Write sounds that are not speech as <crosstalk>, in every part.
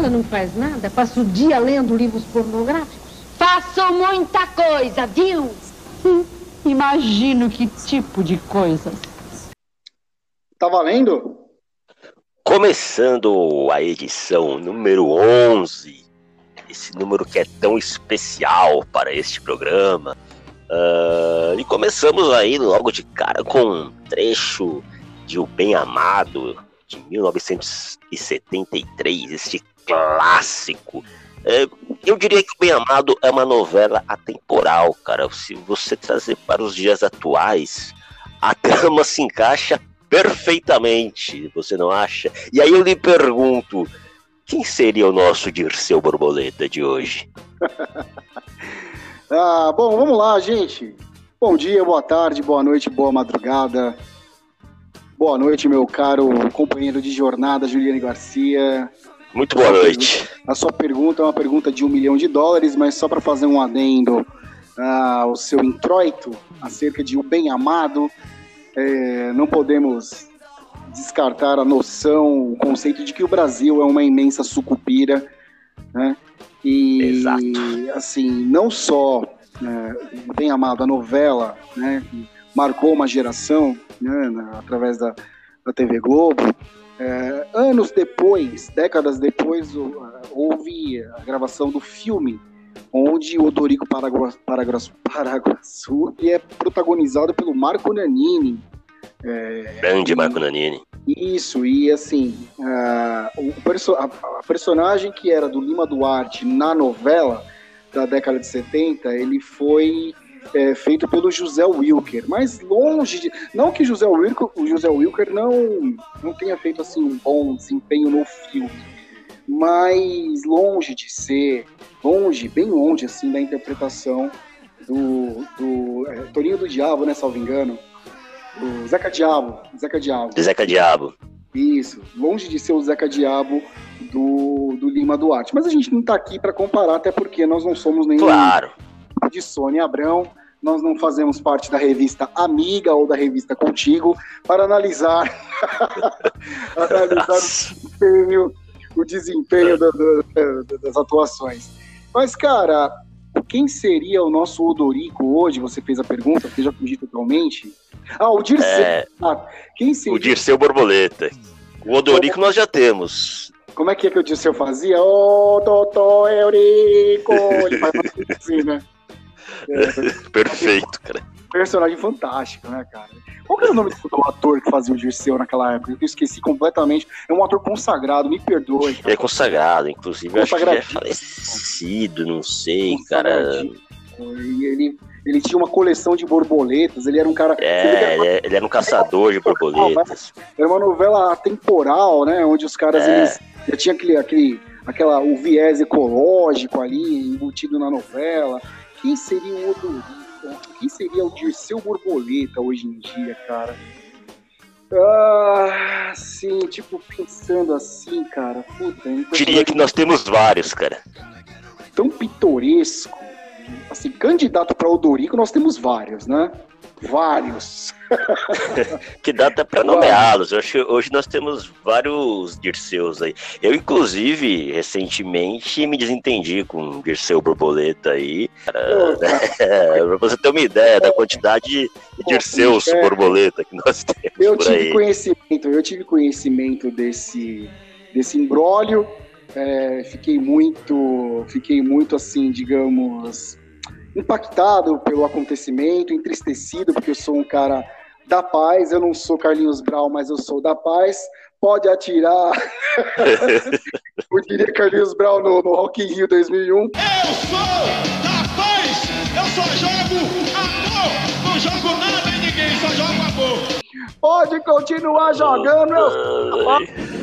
Ela não faz nada, passa o dia lendo livros pornográficos. Faço muita coisa, viu? Hum, imagino que tipo de coisas. Tá valendo? Começando a edição número 11, esse número que é tão especial para este programa. Uh, e começamos aí logo de cara com um trecho de O Bem Amado, de 1973, este clássico. É, eu diria que O Bem Amado é uma novela atemporal, cara. Se você trazer para os dias atuais, a trama se encaixa perfeitamente, você não acha? E aí eu lhe pergunto, quem seria o nosso Dirceu Borboleta de hoje? <laughs> ah, bom, vamos lá, gente. Bom dia, boa tarde, boa noite, boa madrugada. Boa noite, meu caro companheiro de jornada, Juliane Garcia. Muito boa noite. A sua pergunta é uma pergunta de um milhão de dólares, mas só para fazer um adendo ao seu introito acerca de O Bem Amado, é, não podemos descartar a noção, o conceito de que o Brasil é uma imensa sucupira, né? E, Exato. assim, não só né, Bem Amado, a novela, né, que marcou uma geração, né, na, através da, da TV Globo, é, anos depois, décadas depois, houve a gravação do filme onde o Odorico Paraguaçu, Paraguaçu, Paraguaçu é protagonizado pelo Marco Nanini. É, Grande Marco Nanini. Isso, e assim, a, o perso a, a, personagem que era do Lima Duarte na novela da década de 70, ele foi é, feito pelo José Wilker, mas longe de. Não que José Wilker, o José Wilker não, não tenha feito assim um bom desempenho no filme, mas longe de ser longe, bem longe, assim, da interpretação do, do é, Torinho do Diabo, né, salvo engano, do Zeca Diabo, Zeca Diabo. Zeca Diabo. Isso, longe de ser o Zeca Diabo do, do Lima Duarte. Mas a gente não está aqui para comparar, até porque nós não somos nenhum claro. De Sônia Abrão, nós não fazemos parte da revista Amiga ou da revista Contigo para analisar, <laughs> analisar o desempenho, o desempenho das atuações. Mas, cara, quem seria o nosso Odorico hoje? Você fez a pergunta, porque já fugi totalmente. Ah, o Dirceu. É, ah, quem seria? O Dirceu Borboleta. O Odorico Como... nós já temos. Como é que é que o Dirceu fazia? Ô, oh, doutor Eurico! Ele faz assim, né? É, <laughs> Perfeito, cara. Personagem fantástico, né, cara? Qual que era o nome do ator que fazia o Dirceu naquela época? Eu esqueci completamente. É um ator consagrado, me perdoe. Cara. É consagrado, inclusive. Acho que é falecido, não sei, cara. Ele, ele tinha uma coleção de borboletas, ele era um cara. É, ele, era, ele era um caçador de borboletas. Era uma novela temporal, né? Onde os caras é. eles, já tinha aquele, aquele, aquela, o viés ecológico ali embutido na novela. Quem seria o Odorico? Quem seria o Dirceu Borboleta hoje em dia, cara? Ah, sim, tipo, pensando assim, cara. Puta, Diria que nós temos vários, cara. Tão pitoresco. Assim, candidato para Odorico, nós temos vários, né? Vários. <laughs> que dá até para nomeá-los. Hoje, hoje nós temos vários Dirceus aí. Eu, inclusive, recentemente me desentendi com o Dirceu Borboleta aí. Para, né? <laughs> você ter uma ideia da quantidade de Dirceus é, Borboleta que nós temos. Eu tive conhecimento, eu tive conhecimento desse, desse imbróglio. É, fiquei muito, fiquei muito assim, digamos, impactado pelo acontecimento, entristecido, porque eu sou um cara da paz, eu não sou Carlinhos Brau, mas eu sou da paz. Pode atirar. <laughs> eu diria Carlinhos Brau no, no Rock in Rio 2001. Eu sou da paz, eu só jogo amor, não jogo nada em ninguém, só jogo amor. Pode continuar jogando, eu sou da paz.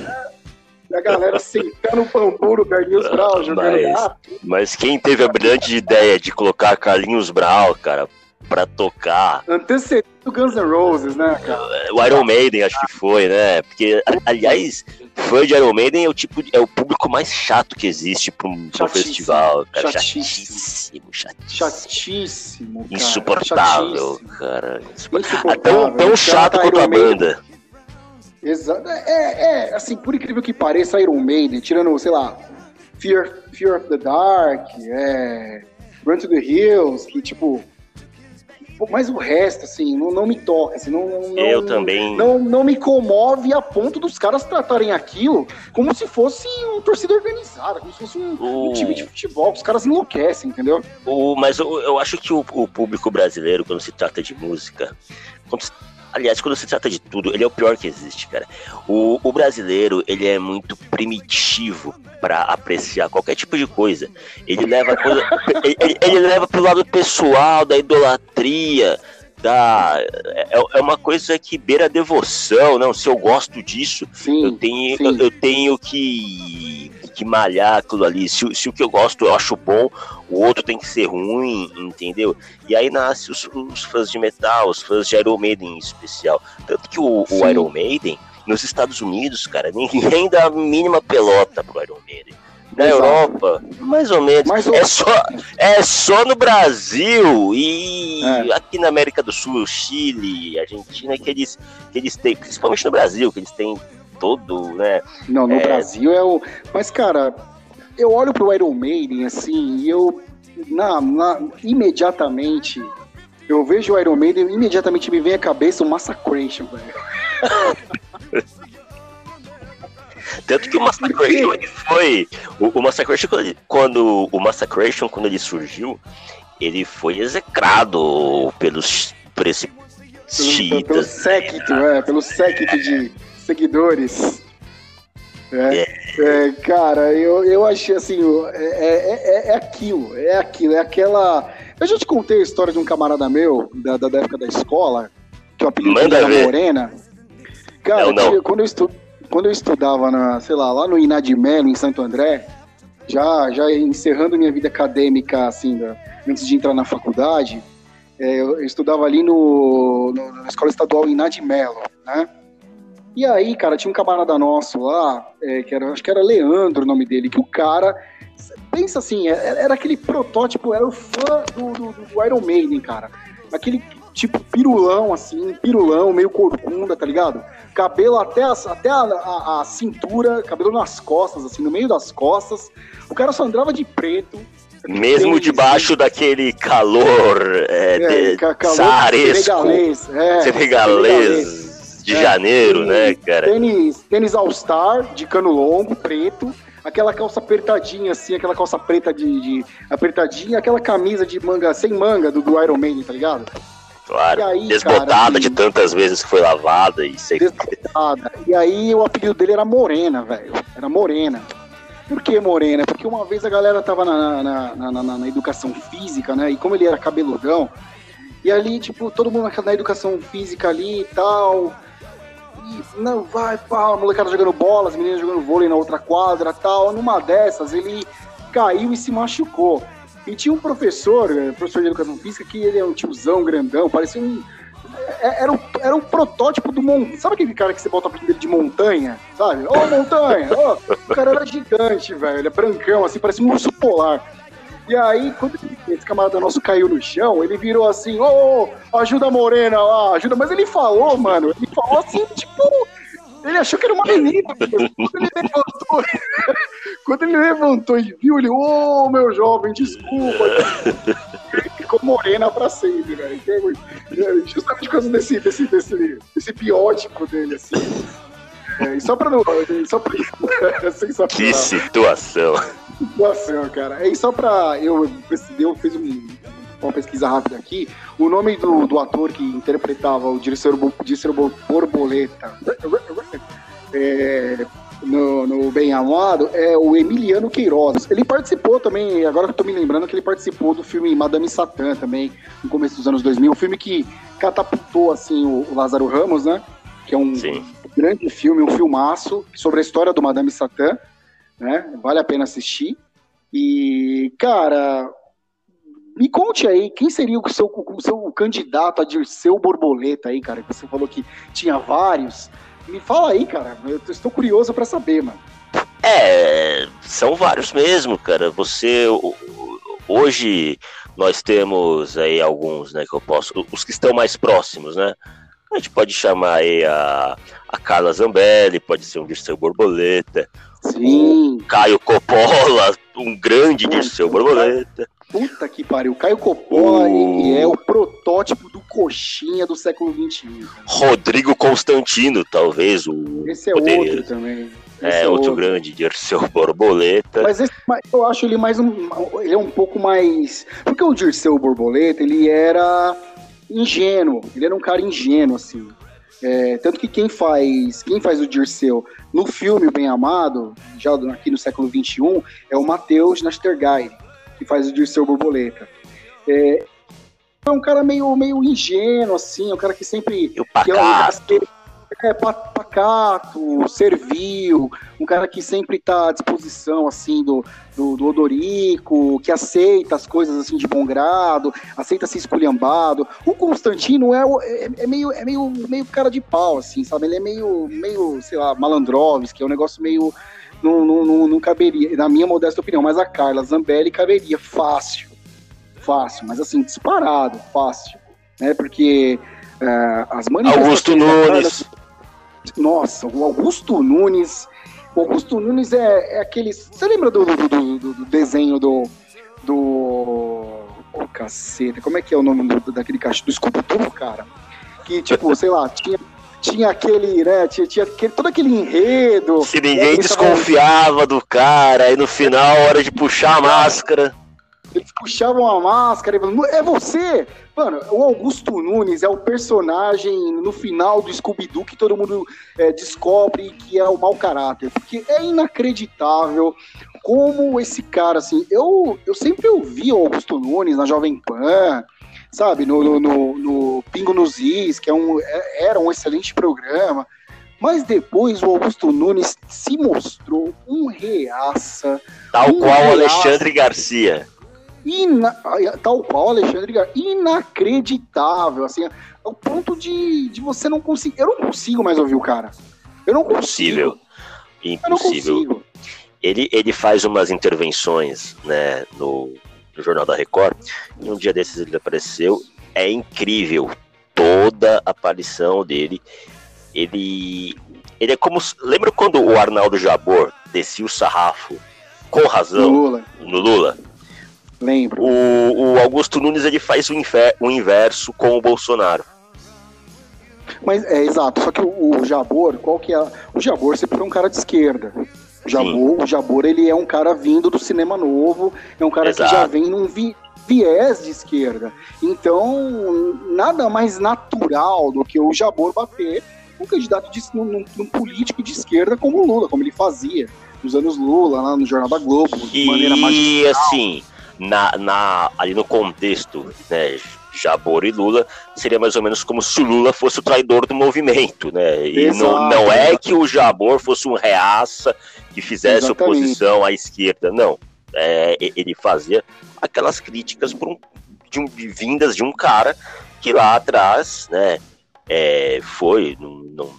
E a galera sentando o pamburo, Carlinhos Brau jogando mas, mas quem teve a brilhante ideia de colocar Carlinhos Brau, cara, pra tocar. Antecedendo Guns N' Roses, né, cara? O Iron Maiden, acho que foi, né? Porque, aliás, fã de Iron Maiden é o tipo de, é o público mais chato que existe pra um, festival, cara. Chatíssimo, chatíssimo. Chatíssimo, cara. Insuportável, chatíssimo. cara. Insuportável. Tão, tão chato quanto a banda. Exato. É, é, assim, por incrível que pareça, Iron Maiden, tirando, sei lá, Fear, Fear of the Dark, é, Run to the Hills, que tipo. Mas o resto, assim, não, não me toca, assim, não, não- Eu não- também. Não, não me comove a ponto dos caras tratarem aquilo como se fosse uma torcida organizada, como se fosse um, um O- time de futebol. Os caras enlouquecem, entendeu? O, mas eu, eu acho que o, o público brasileiro, quando se trata de música, quando se- aliás, quando se trata de tudo, ele é o pior que existe, cara. O, o brasileiro, ele é muito primitivo pra apreciar qualquer tipo de coisa. Ele leva coisa, ele, ele- leva pro lado pessoal, da idolatria, da é, é uma coisa que beira a devoção, não? Se eu gosto disso, Sim. eu tenho, sim. eu, eu tenho que, que malhar aquilo ali. Se, o- se o que eu gosto eu acho bom, o outro tem que ser ruim, entendeu? E aí nasce os, os fãs de metal, os fãs de Iron Maiden em especial. Tanto que o, o. Iron Maiden, nos Estados Unidos, cara, ninguém dá a mínima pelota pro Iron Maiden. Na Exato. Europa, mais ou menos. É, só, é só no Brasil e É. aqui na América do Sul, Chile, Argentina, que eles, que eles têm, principalmente no Brasil, que eles têm todo, né? Não, no É. Brasil é o. Mas, cara, eu olho pro Iron Maiden assim e eu. Na, na- imediatamente. Eu vejo o Iron Maiden imediatamente me vem à cabeça o Massacration, velho. Tanto que o Massacration ele foi. O, o Massacration, quando, o Massacration, quando ele surgiu, ele foi execrado pelos por esse Pelo, pelo chiitas. séquito, é, pelo séquito de seguidores. É, é, cara, eu, eu achei assim, é, é, é- é aquilo, é aquilo, é aquela. Eu já te contei a história de um camarada meu, da, da, época da escola, que o apelido Manda era ver. Morena. Cara, Não, não. tinha- Quando, eu estu, quando eu estudava, na, sei lá, lá no Inadimelo, em Santo André, já, já encerrando minha vida acadêmica, assim, da- antes de entrar na faculdade, é, eu, eu estudava ali no, no- na Escola Estadual Inadimelo, né? E aí, cara, tinha um camarada nosso lá, é, que era, acho que era Leandro o nome dele, que o cara, pensa assim, é- era aquele protótipo, era o fã do, do, do Iron Maiden, cara. Aquele tipo pirulão, assim, pirulão, meio corcunda, tá ligado? Cabelo até, as- até a, a- a cintura, cabelo nas costas, assim, no meio das costas. O cara só andava de preto. Mesmo debaixo daquele calor é, É, de, ca- calor senegalês, é, senegalês de É, janeiro, e né, cara? Tênis, tênis All-Star, de cano longo, preto. Aquela calça apertadinha, assim, aquela calça preta de, de- apertadinha, aquela camisa de manga, sem manga, do, do Iron Maiden, tá ligado? Claro. E aí, Desbotada cara, de assim, tantas vezes que foi lavada e sei Desbotada. E aí o apelido dele era Morena, velho. Era Morena. Por que Morena? Porque uma vez a galera tava na, na, na, na- na educação física, né? E como ele era cabeludão, e ali, tipo, todo mundo na educação física ali e tal. E não, vai, pá, a molecada jogando bola, as meninas jogando vôlei na outra quadra tal. Numa dessas, ele caiu e se machucou. E tinha um professor, eh, professor de educação física, que ele é um tiozão grandão, parecia um. é- Era o, era o protótipo do mon... Sabe aquele cara que você bota apelido de montanha? Sabe? Ô, montanha! Ô, o cara era gigante, velho. Ele é brancão, assim, parecia um urso polar. E aí, quando esse camarada nosso caiu no chão, ele virou assim, ô, ô, ajuda a morena lá, ajuda. Mas ele falou, mano, ele falou assim, tipo, ele achou que era uma menina. Quando ele levantou, <laughs> quando ele levantou e viu, ele, ô, meu jovem, desculpa. Ele ficou morena pra sempre, velho. É Justamente por causa desse, desse, desse, desse biótipo dele, assim. É, só pra não. Só pra, <laughs> Que sensacional situação. Situação, cara. E só pra. Eu, eu fiz um- uma pesquisa rápida aqui. O nome do, do ator que interpretava o Dícero Bo- Borboleta é, no, no Bem Amado é o Emiliano Queiroz. Ele participou também, agora que eu tô me lembrando, que ele participou do filme Madame Satã também, no começo dos anos 2000. Um filme que catapultou, assim, o, o Lázaro Ramos, né? Que é um Sim. grande filme, um filmaço sobre a história do Madame Satã, né? Vale a pena assistir. E, cara, me conte aí, quem seria o seu, o seu candidato a Dirceu Borboleta aí, cara? Você falou que tinha vários. Me fala aí, cara. Eu estou curioso pra saber, mano. É, são vários mesmo, cara. Você hoje nós temos aí alguns, né, que eu posso, os que estão mais próximos, né? A gente pode chamar aí a, a Carla Zambelli, pode ser um Dirceu Borboleta, Sim. Caio Coppola, grande Dirceu Borboleta. Puta que pariu. Caio Coppola O- ele é o protótipo do coxinha do século XXI. Rodrigo Constantino, talvez o Esse é poderia- outro também. é Esse outro grande Dirceu Borboleta. Mas esse- eu acho ele mais um. Ele é um pouco mais. Porque o Dirceu Borboleta, ele era ingênuo. Ele era um cara ingênuo, assim. É, tanto que quem faz, quem faz o Dirceu no filme Bem Amado, já aqui no século XXI, é o Matheus Nastergaile, que faz o Dirceu Borboleta. É, é um cara meio, meio ingênuo, assim, é um cara que sempre E o que é um é, pa- pacato, servil, um cara que sempre tá à disposição, assim, do, do, do Odorico, que aceita as coisas, assim, de bom grado, aceita ser esculhambado. O Constantino é, é, é meio, é meio, meio cara de pau, assim, sabe? Ele é meio, meio sei lá, Malandrovski, é um negócio meio... Não, não, não, não caberia, na minha modesta opinião, mas a Carla Zambelli caberia fácil, fácil, mas assim, disparado, fácil, né? Porque é, as manifestações Augusto da Carla- Nunes. Nossa, o Augusto Nunes. O Augusto Nunes é, é aquele. Você lembra do, do, do- do- desenho do. Do. Oh, caceta, como é que é o nome do, daquele cachorro? Do Scooby-Doo, cara? Que, tipo, <laughs> sei lá, tinha, tinha aquele, né? Tinha, tinha aquele, todo aquele enredo. Se ninguém tava- desconfiava do cara, aí no final, hora de puxar a máscara. Eles puxavam a máscara e falavam, é você? Mano, o Augusto Nunes é o personagem no final do Scooby-Doo que todo mundo é, descobre que é o mau caráter. Porque é inacreditável como esse cara, assim, eu, eu sempre ouvi o Augusto Nunes na Jovem Pan, sabe, no, no, no- no Pingo nos Is, que é um, é- era um excelente programa. Mas depois o Augusto Nunes se mostrou um reaça, Tal Um qual reaço. Alexandre Garcia. Ina- tal qual Alexandre inacreditável, assim, ao ponto de, de você não conseguir. Eu não consigo mais ouvir o cara. Eu não Impossível. consigo. Eu não Impossível. consigo. Ele, ele faz umas intervenções né, no, no Jornal da Record, e um dia desses ele apareceu. É incrível toda a aparição dele. Ele, ele é como. Lembra quando o Arnaldo Jabor descia o sarrafo com razão Lula, no Lula? Lembro. O, o Augusto Nunes ele faz o, infer- o inverso com o Bolsonaro. Mas é exato, só que o, o Jabor, qual que é? O Jabor sempre foi um cara de esquerda. O Jabor, o Jabor, ele é um cara vindo do cinema novo, é um cara Exato. que já vem num vi- viés de esquerda. Então, nada mais natural do que o Jabor bater um candidato de, num, num- político de esquerda como o Lula, como ele fazia nos anos Lula, lá no Jornal da Globo, de maneira E magistral. assim, na, na, ali no contexto, né, Jabor e Lula, seria mais ou menos como se o Lula fosse o traidor do movimento, né? E Exato, não, não é que o Jabor fosse um reaça que fizesse Exatamente. oposição à esquerda, não. É, ele fazia aquelas críticas por um, de um- de vindas de um cara que lá atrás, né, é, foi, não, não,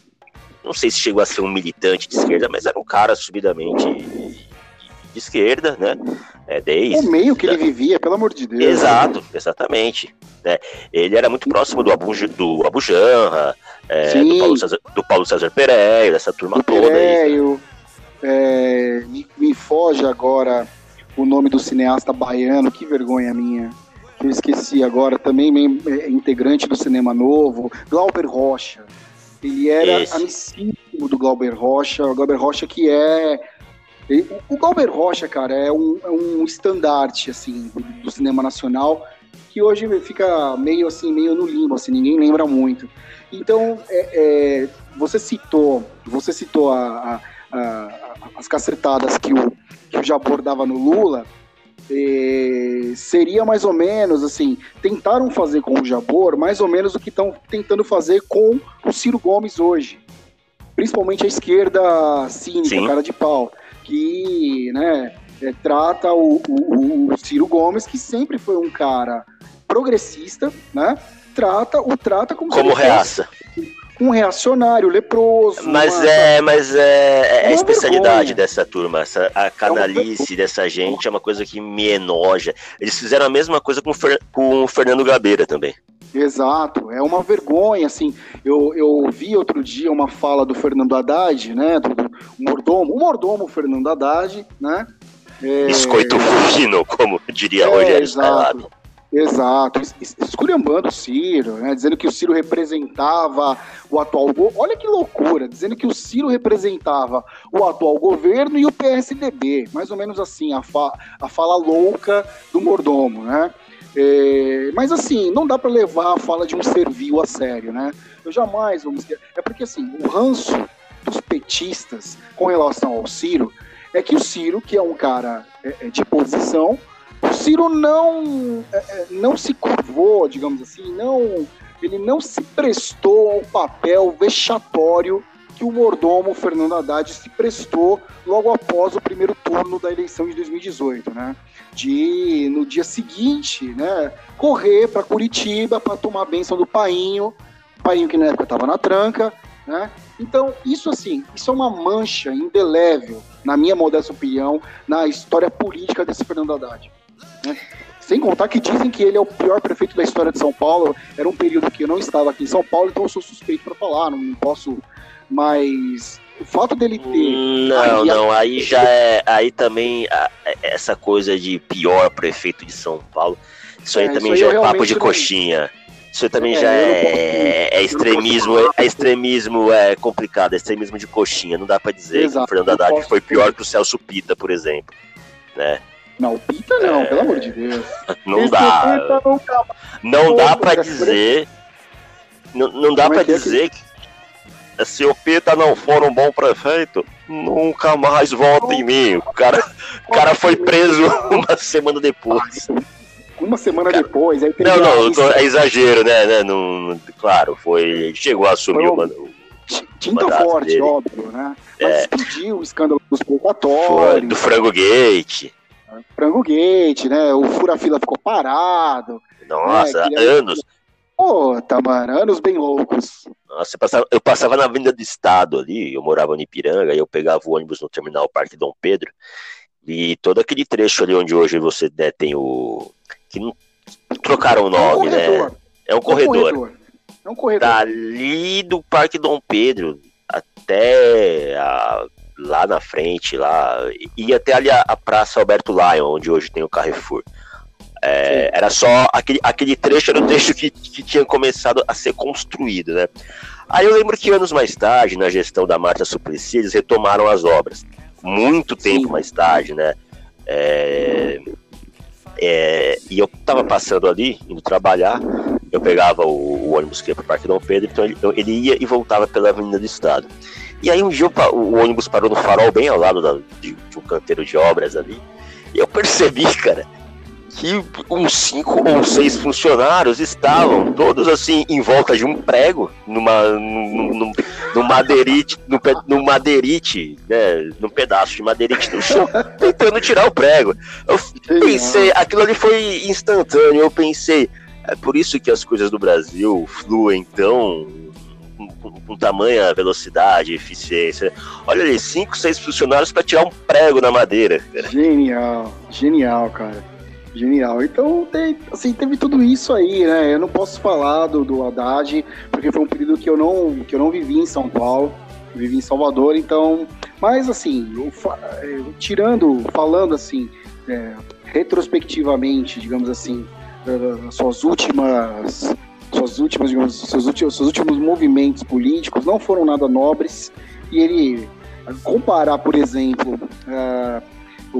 não sei se chegou a ser um militante de esquerda, mas era um cara subidamente de esquerda, né? É, desde, O meio que ele vivia, pelo amor de Deus. Exato, exatamente. né? Ele era muito próximo do Abu, do Abu Janra, é, do, Paulo César, do Paulo César Pereira, dessa turma do toda aí. Pereio, é, me, me foge agora o nome do cineasta baiano, que vergonha minha. Que eu esqueci agora, também é, integrante do Cinema Novo, Glauber Rocha. Ele era Esse. amicíssimo do Glauber Rocha, o Glauber Rocha que é. O Glauber Rocha, cara, é um, é um estandarte, assim, do, do cinema nacional, que hoje fica meio assim, meio no limbo, assim, ninguém lembra muito. Então, é, é, você citou, você citou a- a- a- as cacetadas que o, que o Jabor dava no Lula, é, seria mais ou menos assim, tentaram fazer com o Jabor mais ou menos o que estão tentando fazer com o Ciro Gomes hoje. Principalmente a esquerda cínica, Sim. cara de pau, que né, é, trata o, o- o Ciro Gomes, que sempre foi um cara progressista, né? Trata, o trata como, se Como reaça. um reacionário, leproso. Mas uma- é, mas é, é a especialidade vergonha. dessa turma. Essa, a canalice dessa gente é uma coisa que me enoja. Eles fizeram a mesma coisa com, Fer- com o Fernando Gabeira também. Exato, é uma vergonha, assim, eu, eu vi outro dia uma fala do Fernando Haddad, né, do, do mordomo, o mordomo Fernando Haddad, né, É, Biscoito fino, como diria É, Rogério exato. Exato, es- es- esculhambando o Ciro, né, dizendo que o Ciro representava o atual. Olha que loucura, dizendo que o Ciro representava o atual governo e o PSDB, mais ou menos assim, a, fa... a fala louca do mordomo, né? É, Mas assim, não dá para levar a fala de um servil a sério, né? Eu jamais vou me esquecer. É porque assim, o ranço dos petistas com relação ao Ciro é que o Ciro, que é um cara é, é, de posição, o Ciro não, é, é, não se curvou, digamos assim, não, ele não se prestou ao papel vexatório que o mordomo Fernando Haddad se prestou logo após o primeiro turno da eleição de 2018, né? De no dia seguinte, né, correr para Curitiba para tomar a bênção do Painho, Painho que na época estava na tranca, né? Então, isso assim, isso é uma mancha indelével, na minha modesta opinião, na história política desse Fernando Haddad. né? Sem contar que dizem que ele é o pior prefeito da história de São Paulo. Era um período que eu não estava aqui em São Paulo, então eu sou suspeito para falar, não posso. Mas o fato dele ter. Não, Aí, não, aí já é. Aí também a- essa coisa de pior prefeito de São Paulo. Isso aí É, também isso já aí é eu papo de não- coxinha. Isso aí também É, já não é, é não extremismo, é extremismo é complicado, é extremismo de coxinha. Não dá pra dizer que Exato, o Fernando não Haddad foi pior que o Celso Pita, por exemplo. Né? Não, o Pita não, pelo amor de Deus. <laughs> Não Esse dá. Nunca- Não dá cara, dizer. Não, não dá é pra que é dizer que se o Pita não for um bom prefeito, nunca mais volta em mim. O cara, o cara foi preso <laughs> uma semana depois. Uma semana depois, aí Não, não, tô- é exagero, né? né não, claro, foi. Chegou a assumir Foi o mano. tinta forte, dele. óbvio, né? Mas É. explodiu o escândalo dos precatórios, do Frango Gate. frango gate, né? O fura-fila ficou parado. Nossa, É, que- anos. Pô, Tamara, anos bem loucos. Nossa, eu passava, eu passava na Avenida do Estado ali, eu morava no Ipiranga, e eu pegava o ônibus no terminal Parque Dom Pedro, e todo aquele trecho ali onde hoje você né, tem o. que não trocaram o nome, é um né? corredor. É um corredor. É um corredor. Dali do Parque Dom Pedro até a- lá na frente, lá, e até ali a, a Praça Alberto Lyon, onde hoje tem o Carrefour. É, era só aquele, aquele trecho era o trecho que, que tinha começado a ser construído, né? Aí eu lembro que anos mais tarde, na gestão da Marta Suplicy, eles retomaram as obras. Muito tempo Sim. mais tarde, né? É, é, e eu tava passando ali, indo trabalhar, eu pegava o, o ônibus que ia pro Parque Dom Pedro, então ele, ele ia e voltava pela Avenida do Estado. E aí um dia o, o ônibus parou no farol bem ao lado da- de, de um canteiro de obras ali, e eu percebi, <laughs> cara, que uns cinco ou seis funcionários estavam todos assim em volta de um prego, numa, num, num, num madeirite, num, num madeirite, né, num pedaço de madeirite no chão, <laughs> tentando tirar o prego. Eu pensei, aquilo ali foi instantâneo, eu pensei, é por isso que as coisas do Brasil fluem tão com, com- com tamanha velocidade, eficiência. Olha ali, cinco, seis funcionários para tirar um prego na madeira. cara. Genial, genial, cara. Genial. Então, tem, assim, teve tudo isso aí, né? Eu não posso falar do, do Haddad, porque foi um período que eu não, que eu não vivi em São Paulo, eu vivi em Salvador, então. Mas, assim, eu fa- eh, tirando, falando assim, eh, retrospectivamente, digamos assim, das suas últimas. Suas últimas, digamos, seus últimos, seus últimos movimentos políticos não foram nada nobres. E ele comparar, por exemplo, ah,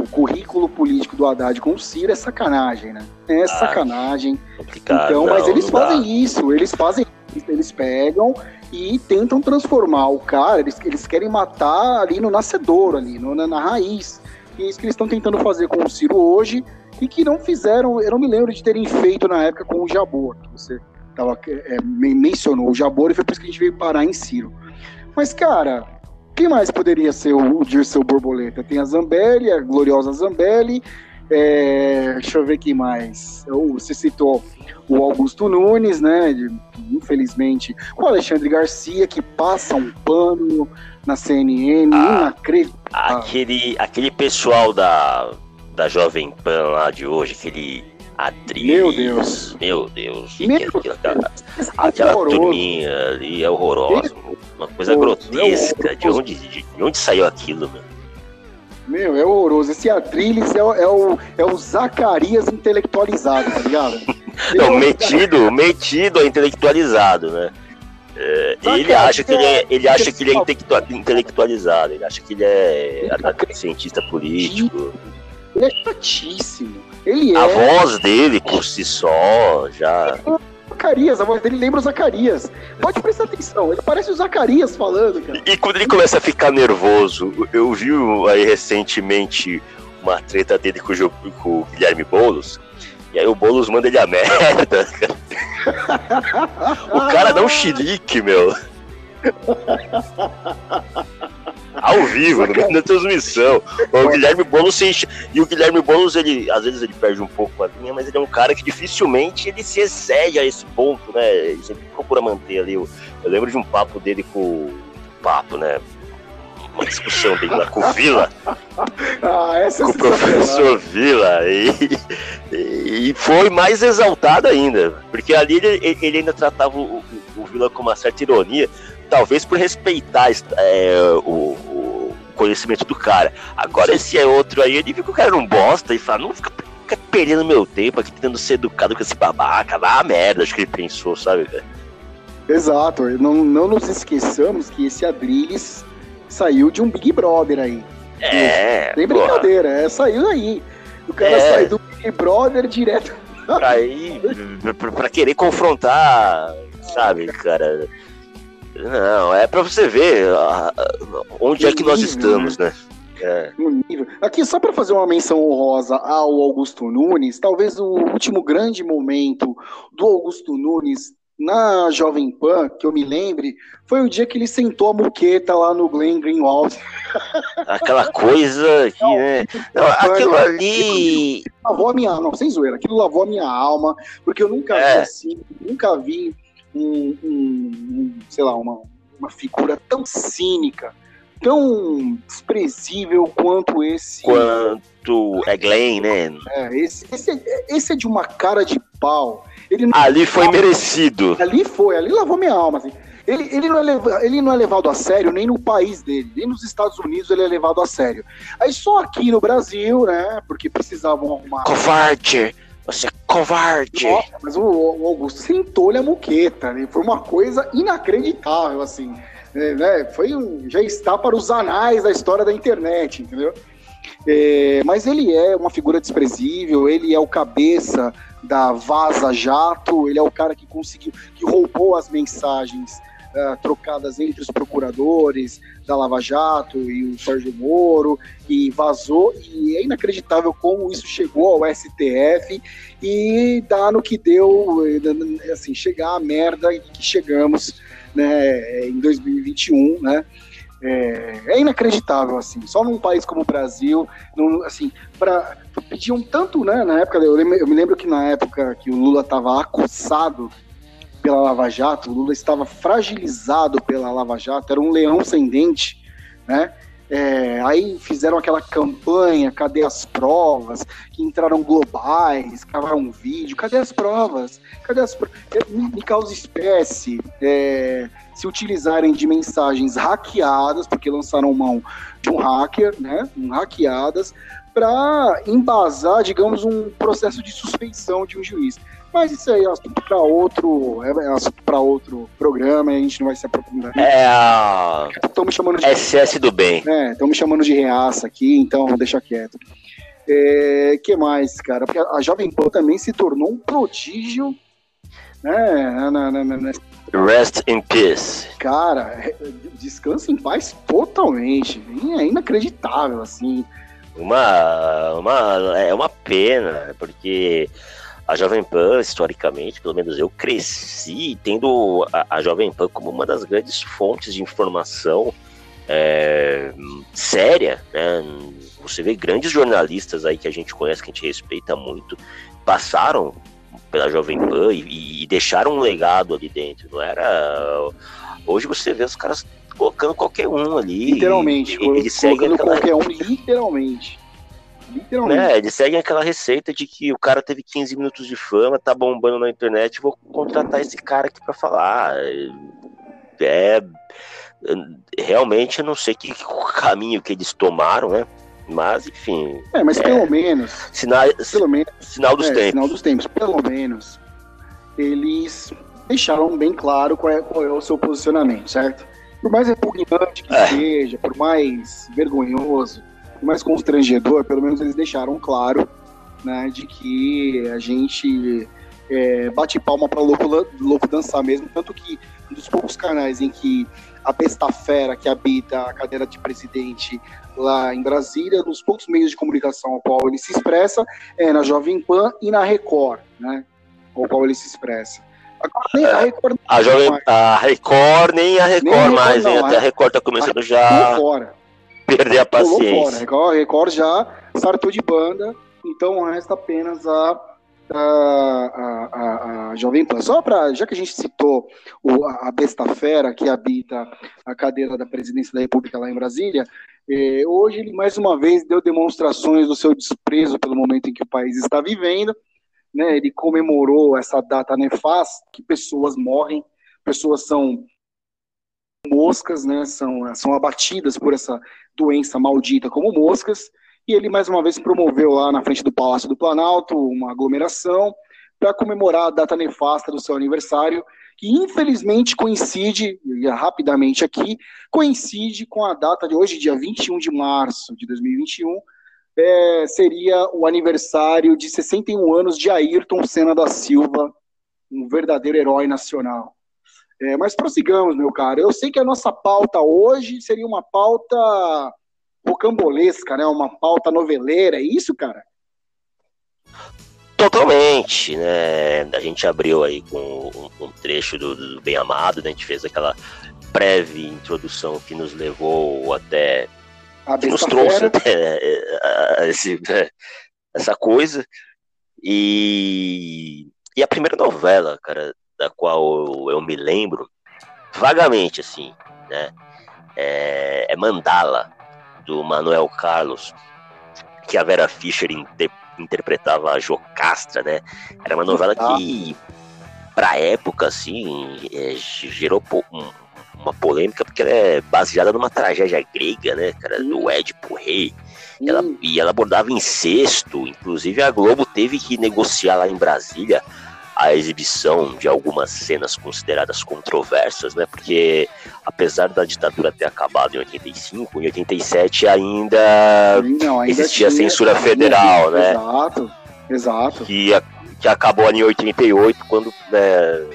o currículo político do Haddad com o Ciro é sacanagem, né? É sacanagem. Complicado. então, mas eles dá. fazem isso, eles fazem isso, eles pegam e tentam transformar o cara, eles, eles querem matar ali no nascedouro, ali, no- na, na raiz. E é isso que eles estão tentando fazer com o Ciro hoje e que não fizeram, eu não me lembro de terem feito na época com o Jabor, que você tava, é, men- mencionou o Jabor e foi por isso que a gente veio parar em Ciro. Mas, cara, quem mais poderia ser o, o Dirceu Borboleta? Tem a Zambelli, a gloriosa Zambelli. é, deixa eu ver quem mais. Você citou o Augusto Nunes, né? infelizmente. O Alexandre Garcia, que passa um pano na CNN, Ah. inacreditável. Aquele, aquele pessoal da, da Jovem Pan lá de hoje, aquele atriz. Meu Deus. Meu Deus. Meu é aquilo? aquela, Esse aquela horroroso. turminha ali é horrorosa. Uma coisa Horroroso, grotesca. é De onde, de, de onde saiu aquilo, meu? Meu, é horroroso. Esse Adrilles é, o- é o, é o Zacarias intelectualizado, tá ligado? <laughs> Não, metido, metido a intelectualizado, né? É, ele acha que ele é, até- ele acha que ele é intelectua- intelectualizado, ele acha que ele é cientista político. Ele é chatíssimo. Ele A é voz dele por si só já. Zacarias, a voz dele lembra o Zacarias. Pode prestar atenção, ele parece o Zacarias falando, cara. E quando ele começa a ficar nervoso, eu vi aí recentemente uma treta dele com o, com o Guilherme Boulos. E aí o Boulos manda ele a <laughs> merda. cara. O cara dá um chilique, meu. <laughs> Ao vivo, no meio da transmissão. O Guilherme Boulos se enche... E o Guilherme Boulos, ele, às vezes ele perde um pouco a linha, mas ele é um cara que dificilmente ele se excede a esse ponto, né? Ele sempre procura manter ali. o- Eu lembro de um papo dele com o papo, né? Uma discussão dele lá com o Vila, <laughs> Ah, essa é com o sensacional. professor Vila, e, e foi mais exaltado ainda, porque ali ele, ele ainda tratava o, o- o Vila com uma certa ironia, talvez por respeitar é, o, o conhecimento do cara. Agora esse é outro aí, ele viu que o cara não bosta e fala, não fica, fica perdendo meu tempo aqui tentando ser educado com esse babaca, a merda, acho que ele pensou, sabe? Exato, não, não nos esqueçamos que esse Adrilles saiu de um Big Brother aí. É, Tem brincadeira, é, saiu daí. O cara É. sai do Big Brother direto. aí pra, pra querer confrontar, sabe, cara. Não, é pra você ver ah, ah, onde é que nós estamos, né? É. no nível. Aqui, só para fazer uma menção honrosa ao Augusto Nunes, talvez o último grande momento do Augusto Nunes na Jovem Pan, que eu me lembre, foi o dia que ele sentou a muqueta lá no Glenn Greenwald. <laughs> Aquela coisa que, né? Não, aquilo ali. Lavou a minha alma, não, sem zoeira, aquilo lavou a minha alma, porque eu nunca É. vi assim, nunca vi um, um- um, sei lá, uma, uma figura tão cínica, tão desprezível quanto esse. Quanto é Glenn, né? É, esse, esse, é- esse é de uma cara de pau. Ele Ali foi merecido. ali foi, ali lavou minha alma. Assim. Ele, ele, não é leva- ele não é levado a sério nem no país dele, nem nos Estados Unidos ele é levado a sério. Aí só aqui no Brasil, né? Porque precisavam arrumar. Covarde! Você é covarde! Nossa, mas o, o Augusto sentou-lhe a muqueta, né? Foi uma coisa inacreditável, assim. É, né? Foi um, já está para os anais da história da internet, entendeu? É, mas ele é uma figura desprezível, ele é o cabeça da Vaza Jato, ele é o cara que conseguiu, que roubou as mensagens ah, trocadas entre os procuradores da Lava Jato e o Sérgio Moro, e vazou, e é inacreditável como isso chegou ao STF e dá no que deu, eh, assim, chegar a merda que chegamos né, em 2021, né? É, é inacreditável, assim, só num país como o Brasil, num, assim, para pediam tanto, né, na época, eu, lembro- eu me lembro que na época que o Lula estava acusado pela Lava Jato, o Lula estava fragilizado pela Lava Jato, era um leão sem dente, né, é, aí fizeram aquela campanha, cadê as provas, que entraram globais, gravaram vídeo, cadê as provas? Cadê as provas? Me, me causa espécie é, se utilizarem de mensagens hackeadas, porque lançaram mão de um hacker, né? Um hackeadas, para embasar, digamos, um processo de suspeição de um juiz. Mas isso aí é assunto para outro, é, é assunto para outro programa, e a gente não vai se aprofundar. É a Estão me chamando de SS do bem. é, estão me chamando de reaça aqui, então deixa quieto. É, que mais, cara? Porque a Jovem Pan também se tornou um prodígio, né? Na, na, na, Rest in peace. cara, descansa em paz totalmente. É inacreditável, assim. Uma, uma, é uma pena, porque a Jovem Pan, historicamente, pelo menos eu cresci tendo a, a Jovem Pan como uma das grandes fontes de informação é, séria, né? Você vê grandes jornalistas aí que a gente conhece, que a gente respeita muito, passaram pela Jovem Pan e, e deixaram um legado ali dentro. Não era. Hoje você vê os caras colocando qualquer um ali. Literalmente. E- colocando aquela qualquer um, <laughs> literalmente. Literalmente. né, eles seguem aquela receita de que o cara teve 15 minutos de fama, tá bombando na internet, vou contratar esse cara aqui pra falar. É. Realmente eu não sei que, que caminho que eles tomaram, né? Mas, enfim. É, mas pelo menos. Sinal, Pelo menos. sinal dos é, tempos. Sinal dos tempos. Pelo menos. Eles deixaram bem claro qual é, qual é o seu posicionamento, certo? Por mais repugnante que É. seja, por mais vergonhoso, mais constrangedor, pelo menos eles deixaram claro né, de que a gente é, bate palma para louco, louco dançar mesmo. Tanto que um dos poucos canais em que a besta fera que habita a cadeira de presidente lá em Brasília, nos poucos meios de comunicação ao qual ele se expressa, é na Jovem Pan e na Record, né? Ao qual ele se expressa. Agora, nem a Record A, jovem, a Record, nem a Record Nem a Record mais, hein? não, Até a- Record tá começando já a fora. Perder a fora. A paciência. Record, a Record já sartou de banda, então resta apenas a, a, a, a- Jovem Pan. Só para, já que a gente citou o, a a besta fera que habita a cadeira da presidência da República lá em Brasília, eh, hoje ele mais uma vez deu demonstrações do seu desprezo pelo momento em que o país está vivendo. Né, ele comemorou essa data nefasta, que pessoas morrem, pessoas são moscas, né, são, são abatidas por essa doença maldita como moscas, e ele mais uma vez promoveu lá na frente do Palácio do Planalto uma aglomeração para comemorar a data nefasta do seu aniversário, que infelizmente coincide, e rapidamente aqui, coincide com a data de hoje, dia 21 de março de 2021, é, seria o aniversário de 61 anos de Ayrton Senna da Silva, um verdadeiro herói nacional. É, mas prossigamos, meu caro. Eu sei que a nossa pauta hoje seria uma pauta rocambolesca, né? Uma pauta noveleira, é isso, cara? Totalmente, né? A gente abriu aí com um, um trecho do, do Bem Amado, né? A gente fez aquela breve introdução que nos levou até A que nos trouxe até eh, a- esse, eh, essa coisa. E, e a primeira novela, cara, da qual eu me lembro, vagamente, assim, né? É, é Mandala, do Manuel Carlos, que a Vera Fischer inter- interpretava a Jocastra, né? Era uma novela que, pra época, assim, eh, gerou po- um- uma polêmica, porque ela é baseada numa tragédia grega, né, cara, do Édipo Rei. E ela, Hum, e ela abordava incesto, inclusive a Globo teve que negociar lá em Brasília a exibição de algumas cenas consideradas controversas, né? Porque apesar da ditadura ter acabado em 85, em 87 ainda não, ainda existia tinha- censura federal, né? Exato, exato. que, que acabou ali em 88, quando né,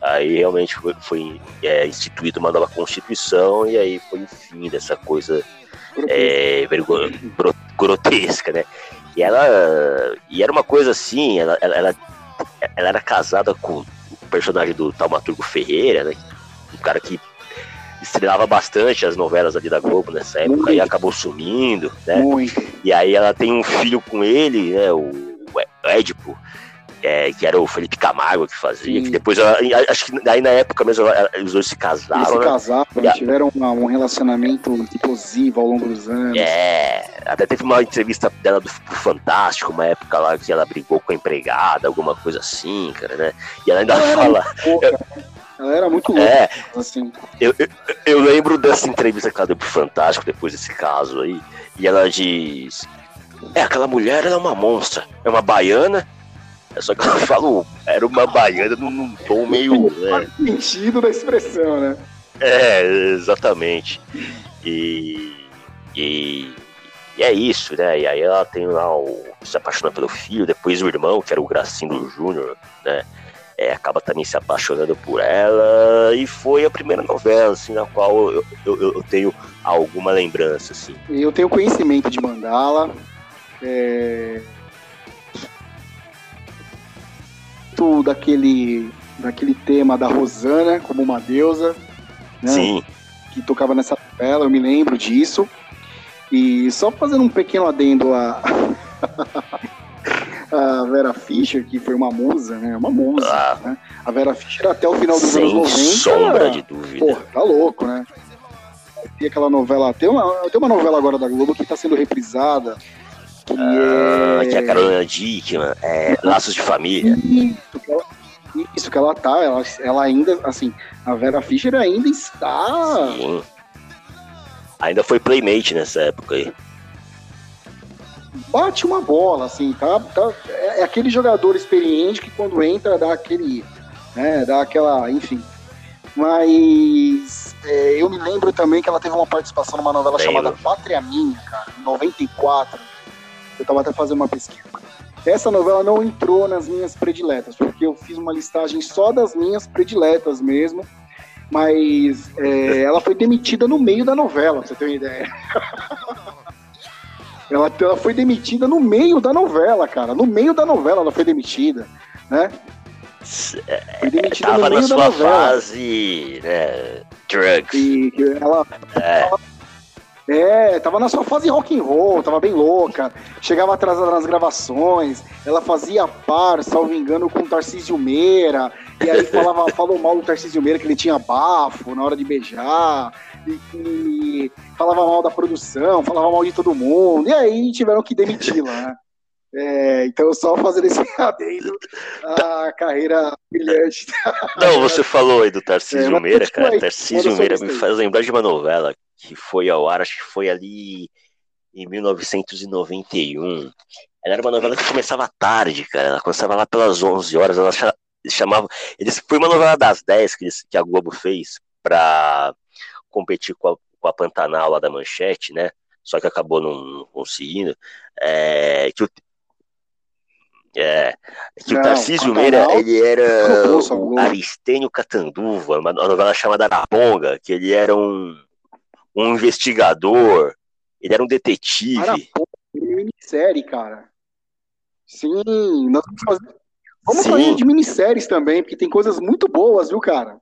aí realmente foi, foi é, instituída uma nova constituição e aí foi o fim dessa coisa é, grotesca, né? E ela e era uma coisa assim, ela, ela, ela, ela era casada com o personagem do Taumaturgo Ferreira, né? Um cara que estrelava bastante as novelas ali da Globo nessa época e Muito. acabou sumindo, né? Muito. E aí ela tem um filho com ele, né? O, o Édipo, é, que era o Felipe Camargo que fazia, Sim. que depois ela- acho que aí na época mesmo ela- os dois se Eles casaram, se né? casaram, a- tiveram uma- um relacionamento explosivo ao longo dos anos. É, até teve uma entrevista dela do, do Fantástico, uma época lá que ela brigou com a empregada, alguma coisa assim, cara, né? E ela ainda Ela fala. Né? Ela era muito louca, É, assim. eu, eu, eu lembro dessa entrevista que ela deu pro Fantástico depois desse caso aí, e ela diz: É, aquela mulher ela é uma monstra, é uma baiana. É só que ela falou, era uma baiana num, num tom meio. né, Sentido da expressão, né? É, exatamente. E, e, e é isso, né? E aí ela tem lá o. se apaixona pelo filho, depois o irmão, que era o Gracindo Júnior, né? É, acaba também se apaixonando por ela. E foi a primeira novela, assim, na qual eu, eu, eu tenho alguma lembrança, assim. Eu tenho conhecimento de mandala. É... Tudo daquele, daquele tema da Rosana como uma deusa, né? Sim, que tocava nessa novela, eu me lembro disso. E só fazendo um pequeno adendo a, <laughs> a Vera Fischer, que foi uma musa, né? Uma musa. Ah. né? A Vera Fischer até o final dos anos 90. sombra de dúvida. Porra, tá louco, né? Tem aquela novela, tem uma, tem uma novela agora da Globo que tá sendo reprisada. Que Ah, é. que a Carolina Dickman, é, Laços de Família. Isso que, ela, isso que ela tá, ela, ela ainda, assim, a Vera Fischer ainda está. Sim. Ainda foi Playmate nessa época aí. bate uma bola, assim, tá? tá é, é aquele jogador experiente que quando entra dá aquele, né, dá aquela, enfim. Mas é, eu me lembro também que ela teve uma participação numa novela Lembro. chamada Pátria Minha, cara, em 94. Eu tava até fazendo uma pesquisa. Essa novela não entrou nas minhas prediletas, porque eu fiz uma listagem só das minhas prediletas mesmo. Mas é, ela foi demitida no meio da novela, pra você ter uma ideia. <laughs> ela, ela foi demitida no meio da novela, cara. No meio da novela ela foi demitida, né? Foi demitida Tava no na meio da sua novela. fase, né? Drugs. E ela, É. É, tava na sua fase rock and roll, tava bem louca. Chegava atrasada nas gravações, ela fazia par, salvo engano, com o Tarcísio Meira. E aí falava, <laughs> falou mal do Tarcísio Meira, que ele tinha bafo na hora de beijar. E, e falava mal da produção, falava mal de todo mundo. E aí tiveram que demiti-la, né? É, então, só fazendo esse <laughs> adendo à carreira brilhante. Não, <laughs> você falou aí do Tarcísio É, Meira, cara. Tarcísio Meira me faz lembrar de uma novela que foi ao ar, acho que foi ali em 1991. Ela era uma novela que começava tarde, cara. Ela começava lá pelas 11 horas. Ela cha- chamava. Eles, foi uma novela das 10 que, eles- que a Globo fez pra competir com a, com a Pantanal lá da Manchete, né? Só que acabou não, não conseguindo. É, que o, é, que o Não, Tarcísio Pantanal, Meira, ele era <laughs> o. Aristênio Catanduva, uma uma novela chamada Araponga, que ele era um, um investigador, ele era um detetive. Araponga, minissérie, cara. Sim, nós vamos fazer. Vamos Sim. fazer de minisséries também, porque tem coisas muito boas, viu, cara?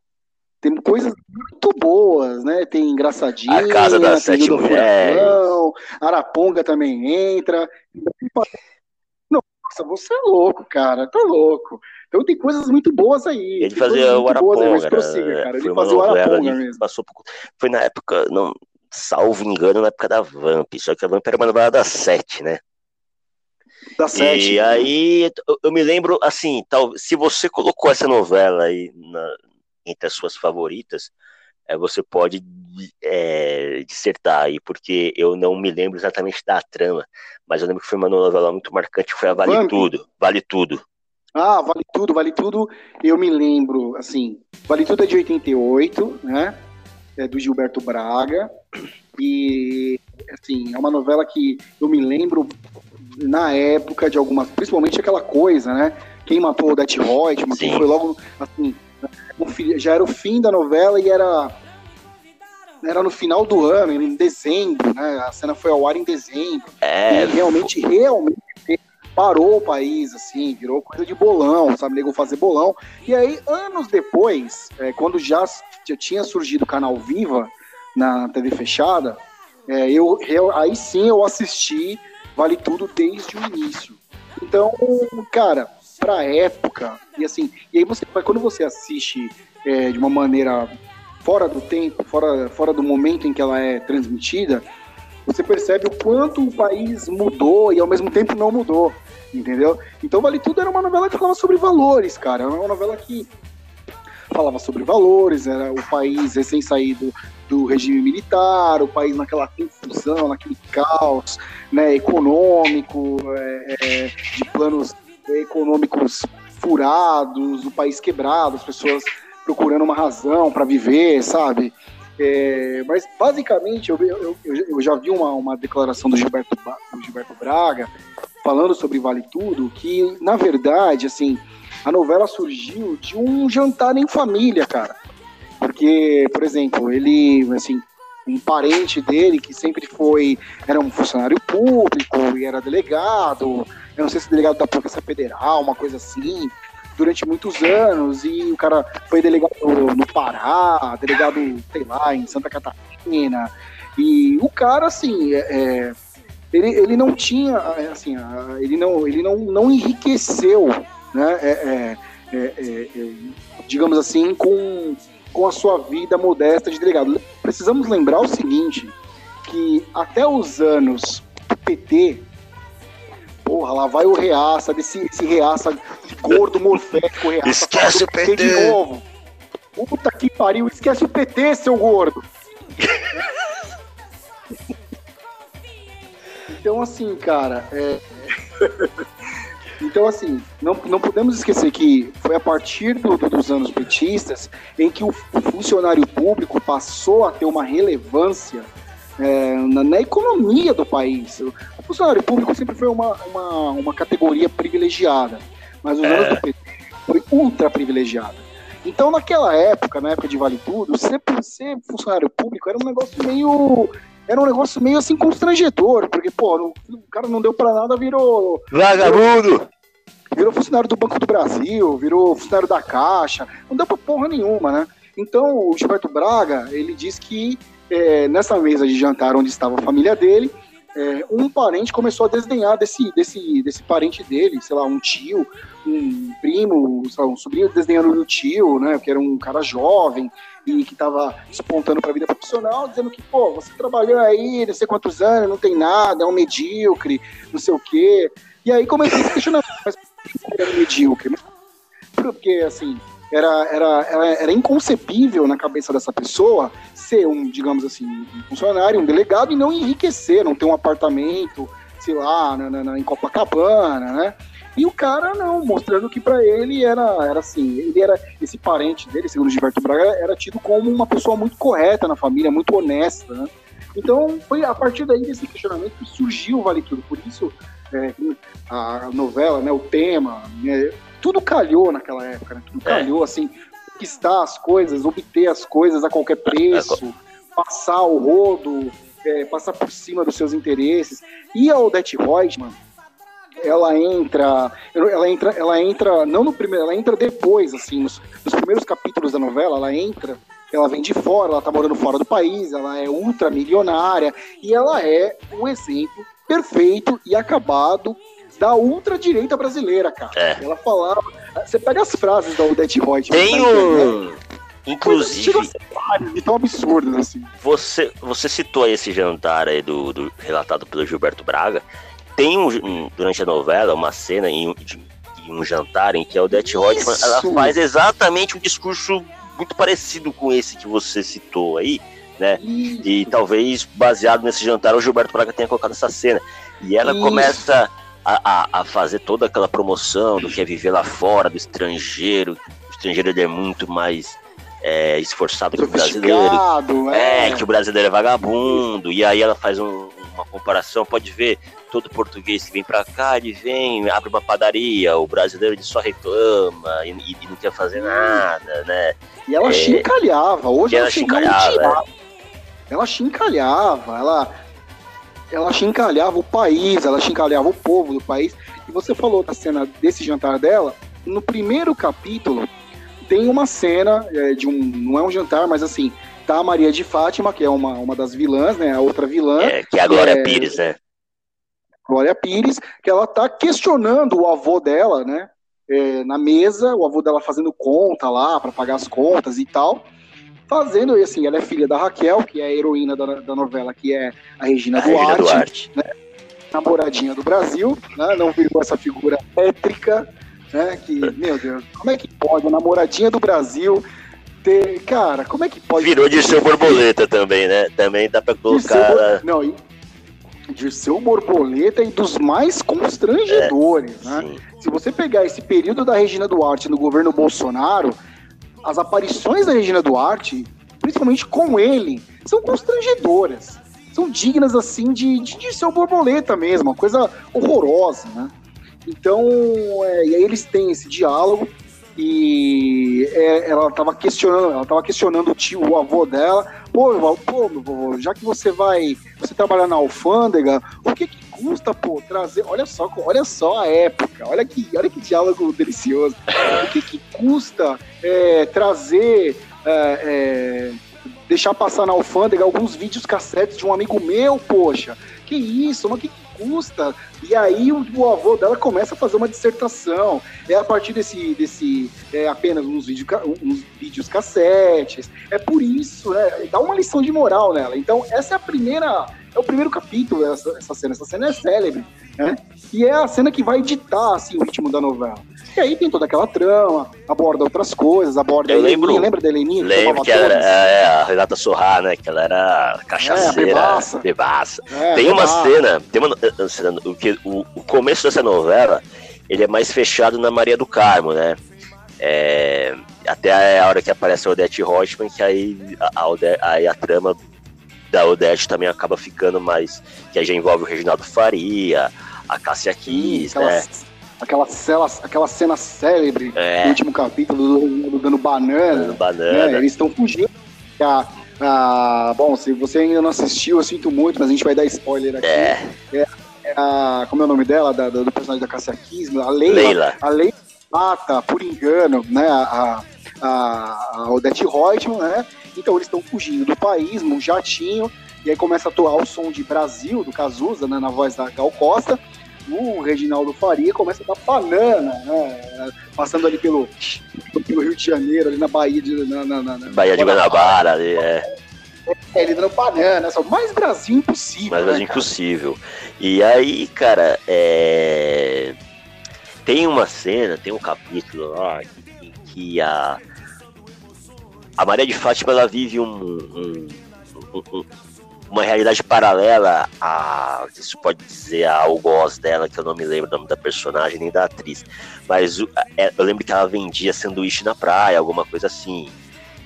Tem coisas muito boas, né? Tem Engraçadinha, A Casa das Sete Mulheres. Furacão, Araponga também entra. Nossa, você é louco, cara, tá louco. Então tem coisas muito boas aí. Ele fazia o boas Araponga, mas prossiga, cara. foi Ele fazia o Araponga mesmo. passou por, foi na época, não, salvo engano, na época da Vamp, só que a Vamp era uma novela das sete, né? Da sete. E aí, eu- me lembro, assim, tal, se você colocou essa novela aí na- entre as suas favoritas, você pode é, dissertar aí, porque eu não me lembro exatamente da trama, mas eu lembro que foi uma novela muito marcante, foi a Vale Vamp? Tudo, Vale Tudo. Ah, Vale Tudo, Vale Tudo, eu me lembro, assim, Vale Tudo é de 88, né? É do Gilberto Braga. E, assim, é uma novela que eu me lembro na época de algumas, principalmente aquela coisa, né? Quem matou o Det Reutemann, que foi logo, assim, já era o fim da novela e era era no final do ano, em dezembro, né? A cena foi ao ar em dezembro. É, E realmente, realmente parou o país, assim, virou coisa de bolão, sabe? Nego fazer bolão. E aí, anos depois, é, quando já, já tinha surgido o canal Viva na TV fechada, é, eu, eu- aí sim eu assisti Vale Tudo desde o início. Então, cara, pra época, e assim, e aí você, quando você assiste é, de uma maneira fora do tempo, fora, fora do momento em que ela é transmitida, você percebe o quanto o país mudou e ao mesmo tempo não mudou, entendeu? Então Vale Tudo era uma novela que falava sobre valores, cara. Era uma novela que falava sobre valores, era o país recém-saído do regime militar, o país naquela confusão, naquele caos né, econômico, é, é, de planos econômicos furados, o país quebrado, as pessoas procurando uma razão para viver, sabe? É, mas basicamente eu, eu, eu, já vi uma, uma declaração do Gilberto, do Gilberto Braga falando sobre Vale Tudo, que na verdade, assim, a novela surgiu de um jantar em família, cara. Porque, por exemplo, ele, assim, um parente dele que sempre foi, era um funcionário público e era delegado, eu não sei se delegado da Polícia Federal, uma coisa assim, durante muitos anos, e o cara foi delegado no Pará, delegado, sei lá, em Santa Catarina, e o cara, assim, é, é, ele, ele não tinha, assim, ele não, ele não, não enriqueceu, né, é, é, é, é, digamos assim, com, com a sua vida modesta de delegado. Precisamos lembrar o seguinte, que até os anos PT, porra, lá vai o reaça, desse esse reaça gordo, morfético, reaça. Esquece falando o PT. de novo. Puta que pariu, esquece o PT, seu gordo. Então, assim, cara, é... Então, assim, não, não podemos esquecer que foi a partir do, do, dos anos petistas em que o, o, funcionário público passou a ter uma relevância é, na, na, economia do país. O funcionário público sempre foi uma, uma, uma categoria privilegiada, mas os é. anos do PT foi ultra privilegiada. Então, naquela época, na época de Vale Tudo, ser, ser funcionário público era um negócio meio era um negócio meio assim constrangedor, porque, pô, o cara não deu para nada, virou. Vagabundo! Virou funcionário do Banco do Brasil, virou funcionário da Caixa, não deu pra porra nenhuma, né? Então, o Gilberto Braga, ele diz que é, nessa mesa de jantar onde estava a família dele, é, um parente começou a desdenhar desse, desse, desse parente dele, sei lá, um tio, um primo, lá, um sobrinho desdenhando do tio, né, que era um cara jovem e que estava despontando para a vida profissional, dizendo que, pô, você trabalhou aí não sei quantos anos, não tem nada, é um medíocre, não sei o quê. E aí comecei a questionar, mas por que era medíocre? Porque, assim, era, era, era, era inconcebível na cabeça dessa pessoa ser um, digamos assim, um funcionário, um delegado e não enriquecer, não ter um apartamento, sei lá, na, na, em Copacabana, né? E o cara não, mostrando que para ele era, era assim, ele era esse parente dele, segundo Gilberto Braga, era tido como uma pessoa muito correta na família, muito honesta, né? Então foi a partir daí desse questionamento que surgiu o Vale Tudo. Por isso é, a novela, né, o tema, né, tudo calhou naquela época, né? Tudo é. calhou, assim, conquistar as coisas, obter as coisas a qualquer preço, passar o rodo, é, passar por cima dos seus interesses. E a Odette Reutemann, ela entra, ela entra, ela entra, não no primeiro, ela entra depois, assim, nos, nos primeiros capítulos da novela, ela entra ela vem de fora, ela tá morando fora do país, ela é ultramilionária e ela é um exemplo perfeito e acabado da ultradireita brasileira, cara. É. Ela falava. Você pega as frases da Odete Reut. Tem um. Inclusive. Tão absurdo, assim. Você, você citou esse jantar aí do, do relatado pelo Gilberto Braga. Tem um, um, durante a novela uma cena em, de, um jantar em que a Odete Reutemann ela faz exatamente um discurso muito parecido com esse que você citou aí, né? Isso. E talvez baseado nesse jantar o Gilberto Braga tenha colocado essa cena. E ela Isso. começa a, a, a, fazer toda aquela promoção do que é viver lá fora, do estrangeiro. O estrangeiro ele é muito mais é, esforçado que o brasileiro. É. é, que o brasileiro é vagabundo. E aí ela faz um, uma comparação, pode ver, todo português que vem para cá, ele vem, abre uma padaria, o brasileiro ele só reclama e, e não quer fazer nada, né? E ela é, chincalhava, hoje ela, ela chincalhava. Ela chincalhava, ela ela chincalhava o país, ela chincalhava o povo do país. E você falou da cena desse jantar dela, no primeiro capítulo tem uma cena é, de um. Não é um jantar, mas assim, tá a Maria de Fátima, que é uma, uma das vilãs, né? A outra vilã. É, que é a Glória é, Pires, né? Glória Pires, que ela tá questionando o avô dela, né? É, na mesa, o avô dela fazendo conta lá para pagar as contas e tal fazendo, e assim, ela é filha da Raquel, que é a heroína da, da novela, que é a Regina a Duarte, Regina Duarte. Né? namoradinha do Brasil, né? não virou essa figura étrica, né? Que, meu Deus, como é que pode a namoradinha do Brasil ter, cara, como é que pode... Virou de seu borboleta também, né? Também dá pra colocar... Não, e de seu borboleta e dos mais constrangedores, é, né? Se você pegar esse período da Regina Duarte no governo Bolsonaro, as aparições da Regina Duarte, principalmente com ele, são constrangedoras. São dignas, assim, de, de, de ser borboleta mesmo, uma coisa horrorosa, né? Então, é, e aí eles têm esse diálogo e é, ela estava questionando, ela tava questionando o tio, o avô dela, pô, pô, já que você vai, você trabalhar na alfândega, o que que custa, pô, trazer, olha só, olha só a época, olha que, olha que diálogo delicioso, o que que custa é, trazer, é, é, deixar passar na alfândega alguns vídeos cassetes de um amigo meu, poxa, que isso, mas que custa? E aí o, o, avô dela começa a fazer uma dissertação. É a partir desse, desse é, apenas uns, vídeo, uns vídeos cassetes. É por isso, né? Dá uma lição de moral nela. Então, essa é a primeira. É o primeiro capítulo, essa, essa cena. Essa cena é célebre, né? E é a cena que vai ditar assim, o ritmo da novela. E aí tem toda aquela trama, aborda outras coisas, aborda Eu a Heleninha, lembro- lembra da Heleninha? Lembro que era é, a Renata Sorrar, né? Que ela era cachaceira, bebaça. bebaça. É, tem uma cena, tem uma eh, cena, o, que, o, o começo dessa novela, ele é mais fechado na Maria do Carmo, né? É, até a hora que aparece a Odete Roitman, que aí a, a, aí a trama da Odete também acaba ficando mais. que aí já envolve o Reginaldo Faria, a Cássia Kiss, né? aquela, cela, aquela cena célebre É. no último capítulo do, do dando banana. Dando né? banana. Eles estão fugindo. A, a- bom, se você ainda não assistiu, eu sinto muito, mas a gente vai dar spoiler aqui. É, A- como é o nome dela? Da- do, do personagem da Cássia Kiss, a Leila. Leila. A Leila mata, por engano, né? A, a, a Odete Reutemann, né? Então eles estão fugindo do país num jatinho, e aí começa a atuar o som de Brasil, do Cazuza, né, na voz da Gal Costa. O Reginaldo Faria começa a dar banana, né? Passando ali pelo, pelo Rio de Janeiro, ali na Bahia de. Na, na, na- Bahia de Guanabara, ali, é. É, ele dando banana, só mais Brasil impossível. Mas né, é cara? impossível. E aí, cara, é... tem uma cena, tem um capítulo lá em que a, a Maria de Fátima ela vive um, um- um- um- uma realidade paralela a que isso pode dizer a algoz dela, que eu não me lembro o nome da personagem nem da atriz. Mas é, eu lembro que ela vendia sanduíche na praia, alguma coisa assim.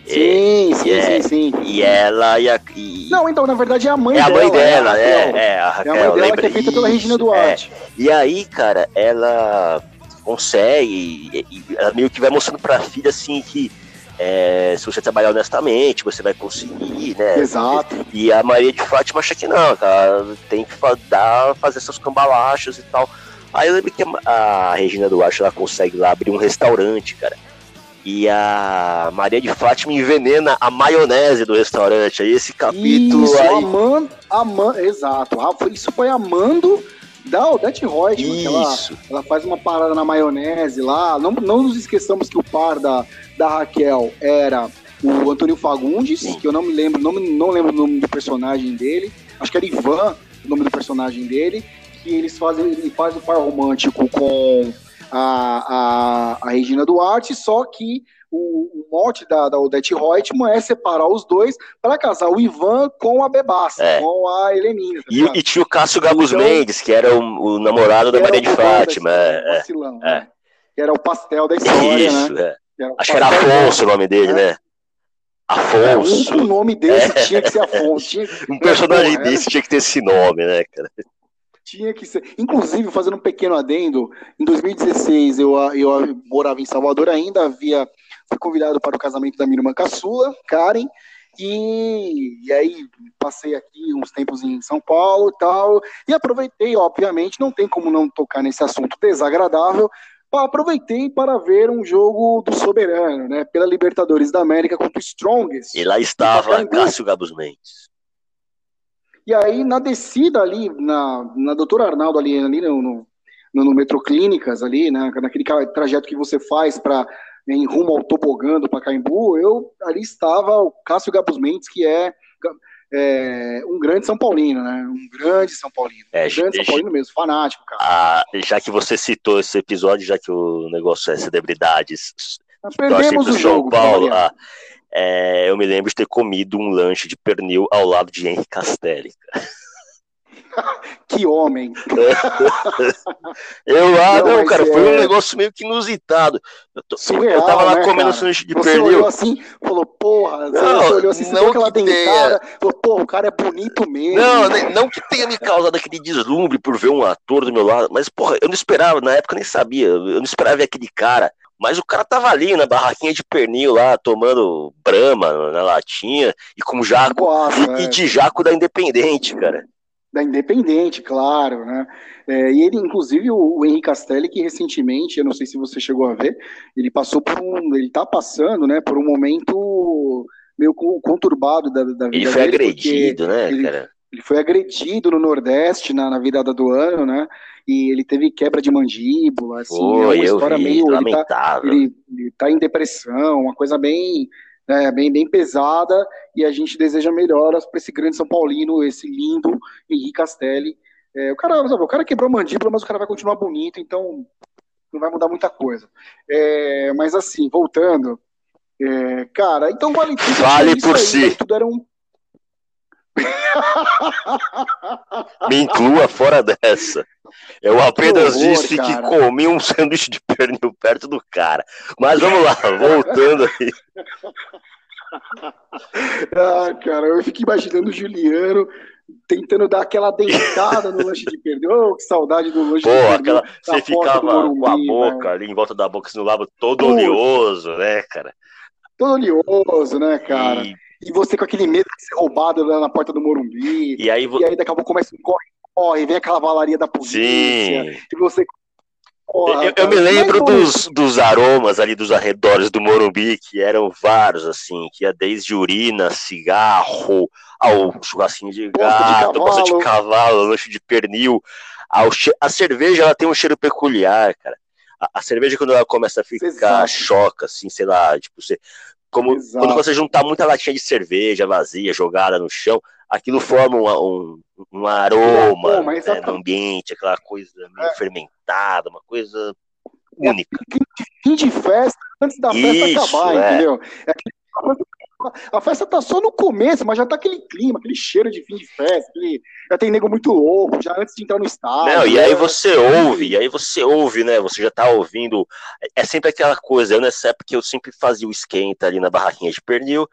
Sim, sim, é, sim, sim. E ela e a. e- Não, então, na verdade é a mãe é a dela. mãe dela, né? é, Raquel. é, a É a Raquel, mãe dela lembra que é feita pela Regina isso, Duarte. é. E aí, cara, ela consegue, e, e ela meio que vai mostrando pra filha assim que é, se você trabalhar honestamente, você vai conseguir, né? Exato. E a Maria de Fátima acha que não, cara, tem que dar, fazer seus cambalachos e tal. Aí eu lembro que a, Regina Duarte ela consegue lá abrir um restaurante, cara. E a Maria de Fátima envenena a maionese do restaurante. Aí esse capítulo Isso, aí. amando, amando, exato. Ah, Isso foi amando da Odete Reutemann, que ela, Isso. ela faz uma parada na maionese lá. Não, não nos esqueçamos que o par da, da Raquel era o Antônio Fagundes, que eu não me lembro, não, não lembro o nome do personagem dele. Acho que era Ivan, o nome do personagem dele. Que eles fazem, ele faz o par romântico com a, a, a Regina Duarte, só que o, o mote da, da Odete Reutemann é separar os dois para casar o Ivan com a Bebaça, É. com a Heleninha. tá E, e tinha o Cássio Gabus Então- Mendes, que era o, o namorado da Maria de Fátima. é, é. vacilão, é. né? Que era o pastel da história, Isso, né? Era o Acho que era Afonso o nome dele, É. né? Afonso. um nome desse É. <laughs> tinha que ser Afonso. Tinha, Um personagem era- desse tinha que ter esse nome, né, cara? tinha que ser. Inclusive, fazendo um pequeno adendo, em 2016 eu, eu morava em Salvador ainda, havia fui convidado para o casamento da minha irmã caçula, Karen, e, e aí passei aqui uns tempos em São Paulo e tal, e aproveitei, obviamente, não tem como não tocar nesse assunto desagradável, aproveitei para ver um jogo do Soberano, né, pela Libertadores da América contra o Strongest. E lá estava. Cássio Gabus Mendes. E aí, na descida ali, na, na Doutor Arnaldo, ali, ali no, no, no, Metroclínicas, ali, né, naquele trajeto que você faz para em rumo ao tobogã do Pacaembu, eu ali estava o Cássio Gabus Mendes, que é, é, um grande São Paulino, né? Um grande São Paulino. É, um grande São Paulino mesmo, fanático, cara. Ah, já que você citou esse episódio, já que o negócio é celebridades, Nós perdemos o São jogo, Paulo, Mariano. ah, é, eu me lembro de ter comido um lanche de pernil ao lado de Henrique Castelli. <laughs> Que homem. <laughs> Eu lá, Não, não, mas cara, é- foi um negócio meio que inusitado. Eu, tô- Surreal, eu tava lá né, comendo cara? sanduíche de Você pernil. olhou assim, falou, porra, você, Não, você olhou assim, você não que dentada, falou, porra, o cara é bonito mesmo. Não, nem- não que tenha me causado aquele deslumbre por ver um ator do meu lado, mas, porra, eu não esperava, na época eu nem sabia, eu não esperava ver aquele cara. Mas o cara tava ali na barraquinha de pernil lá, tomando brama na latinha e com jaco, Boaço, e, é. e de jaco da Independente, cara. Da Independente, claro, né? É, e ele, inclusive, o, o Henrique Castelli, que recentemente, eu não sei se você chegou a ver, ele passou por um, ele tá passando, né, por um momento meio co- conturbado da, da vida Ele foi dele, agredido, né, ele- cara? Ele foi agredido no Nordeste na, na virada do ano, né? E ele teve quebra de mandíbula, assim, é uma história vi, meio, ele tá, lamentável. ele, ele tá em depressão, uma coisa bem, né, bem, bem pesada, e a gente deseja melhoras para esse grande São Paulino, esse lindo Henrique Castelli. É, o, cara, sabe, o cara quebrou a mandíbula, mas o cara vai continuar bonito, então não vai mudar muita coisa. É, mas assim, voltando, é, cara, então vale tudo. Fale por aí, si. Tudo era um. Me inclua fora dessa. Eu apenas horror, disse cara. que comi um sanduíche de pernil perto do cara. Mas vamos lá, <laughs> voltando aí. Ah, cara, eu fico imaginando o Juliano tentando dar aquela deitada no lanche de pernil. Oh, que saudade do lanche Pô, de pernil. aquela, você ficava do com a Morumbi, boca velho. ali em volta da boca, assim, no lábio todo Putz. oleoso, né, cara? Todo oleoso, né, cara? E, E você com aquele medo de ser roubado lá na porta do Morumbi. e aí, vo- E aí daqui a pouco começa um corre, corre, vem aquela valaria da polícia. sim. E você. Porra, Eu, eu me lembro mas, dos, dos aromas ali dos arredores do Morumbi, que eram vários, assim, que ia desde urina, cigarro, ao churrasquinho de de gato, bosta de cavalo. cavalo, lanche de pernil. Ao che- A cerveja, ela tem um cheiro peculiar, cara. A, a cerveja, quando ela começa a ficar Exato. choca, assim, sei lá, tipo, você... Como, Exato. quando você juntar muita latinha de cerveja vazia, jogada no chão, aquilo forma um, um, um aroma aroma, né, no ambiente, aquela coisa meio É. fermentada, uma coisa É. única. fim de festa antes da festa Isso, acabar, é. entendeu? É aquele- A festa tá só no começo, mas já tá aquele clima, aquele cheiro de fim de festa, aquele... já tem nego muito louco, já antes de entrar no estádio. Não, e né? aí você ouve, e aí você ouve, né? Você já tá ouvindo. É sempre aquela coisa. Eu nessa época eu sempre fazia o esquenta ali na barraquinha de pernil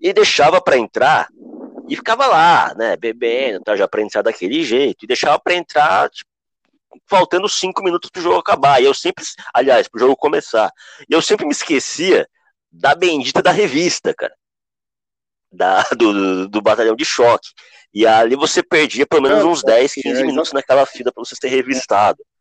e deixava pra entrar e ficava lá, né? Bebendo, tá, já pra entrar daquele jeito, e deixava pra entrar, tipo, faltando cinco minutos pro jogo acabar. E eu sempre, aliás, pro jogo começar. E eu sempre me esquecia da bendita da revista, cara. Da, do, do, do batalhão de choque. E ali você perdia pelo menos uns 10, 15 é, minutos naquela fila pra você ser revistado. <laughs>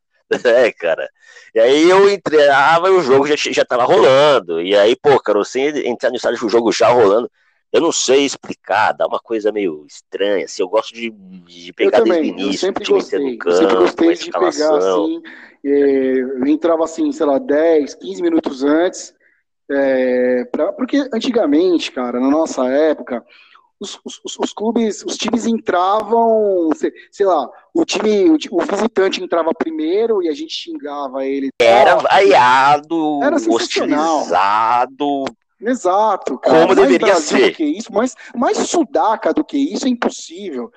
É, cara. E aí eu entrava e o jogo já, já tava rolando. E aí, pô, cara, você entrar no estádio com o jogo já rolando, eu não sei explicar, dá uma coisa meio estranha. Assim, eu gosto de, de Eu pegar desde o eu início, time gostei. no Eu sempre campo, gostei de pegar assim. é, eu entrava assim, sei lá, 10, 15 minutos antes. É, pra- porque antigamente, cara, na nossa época, os, os- os- clubes, os times entravam, sei, sei lá, o time, o, o visitante entrava primeiro e a gente xingava ele. Era vaiado, Era hostilizado. Exato, cara. Como mais deveria Brasil ser. do que isso, mais, mais sudaca do que isso é impossível.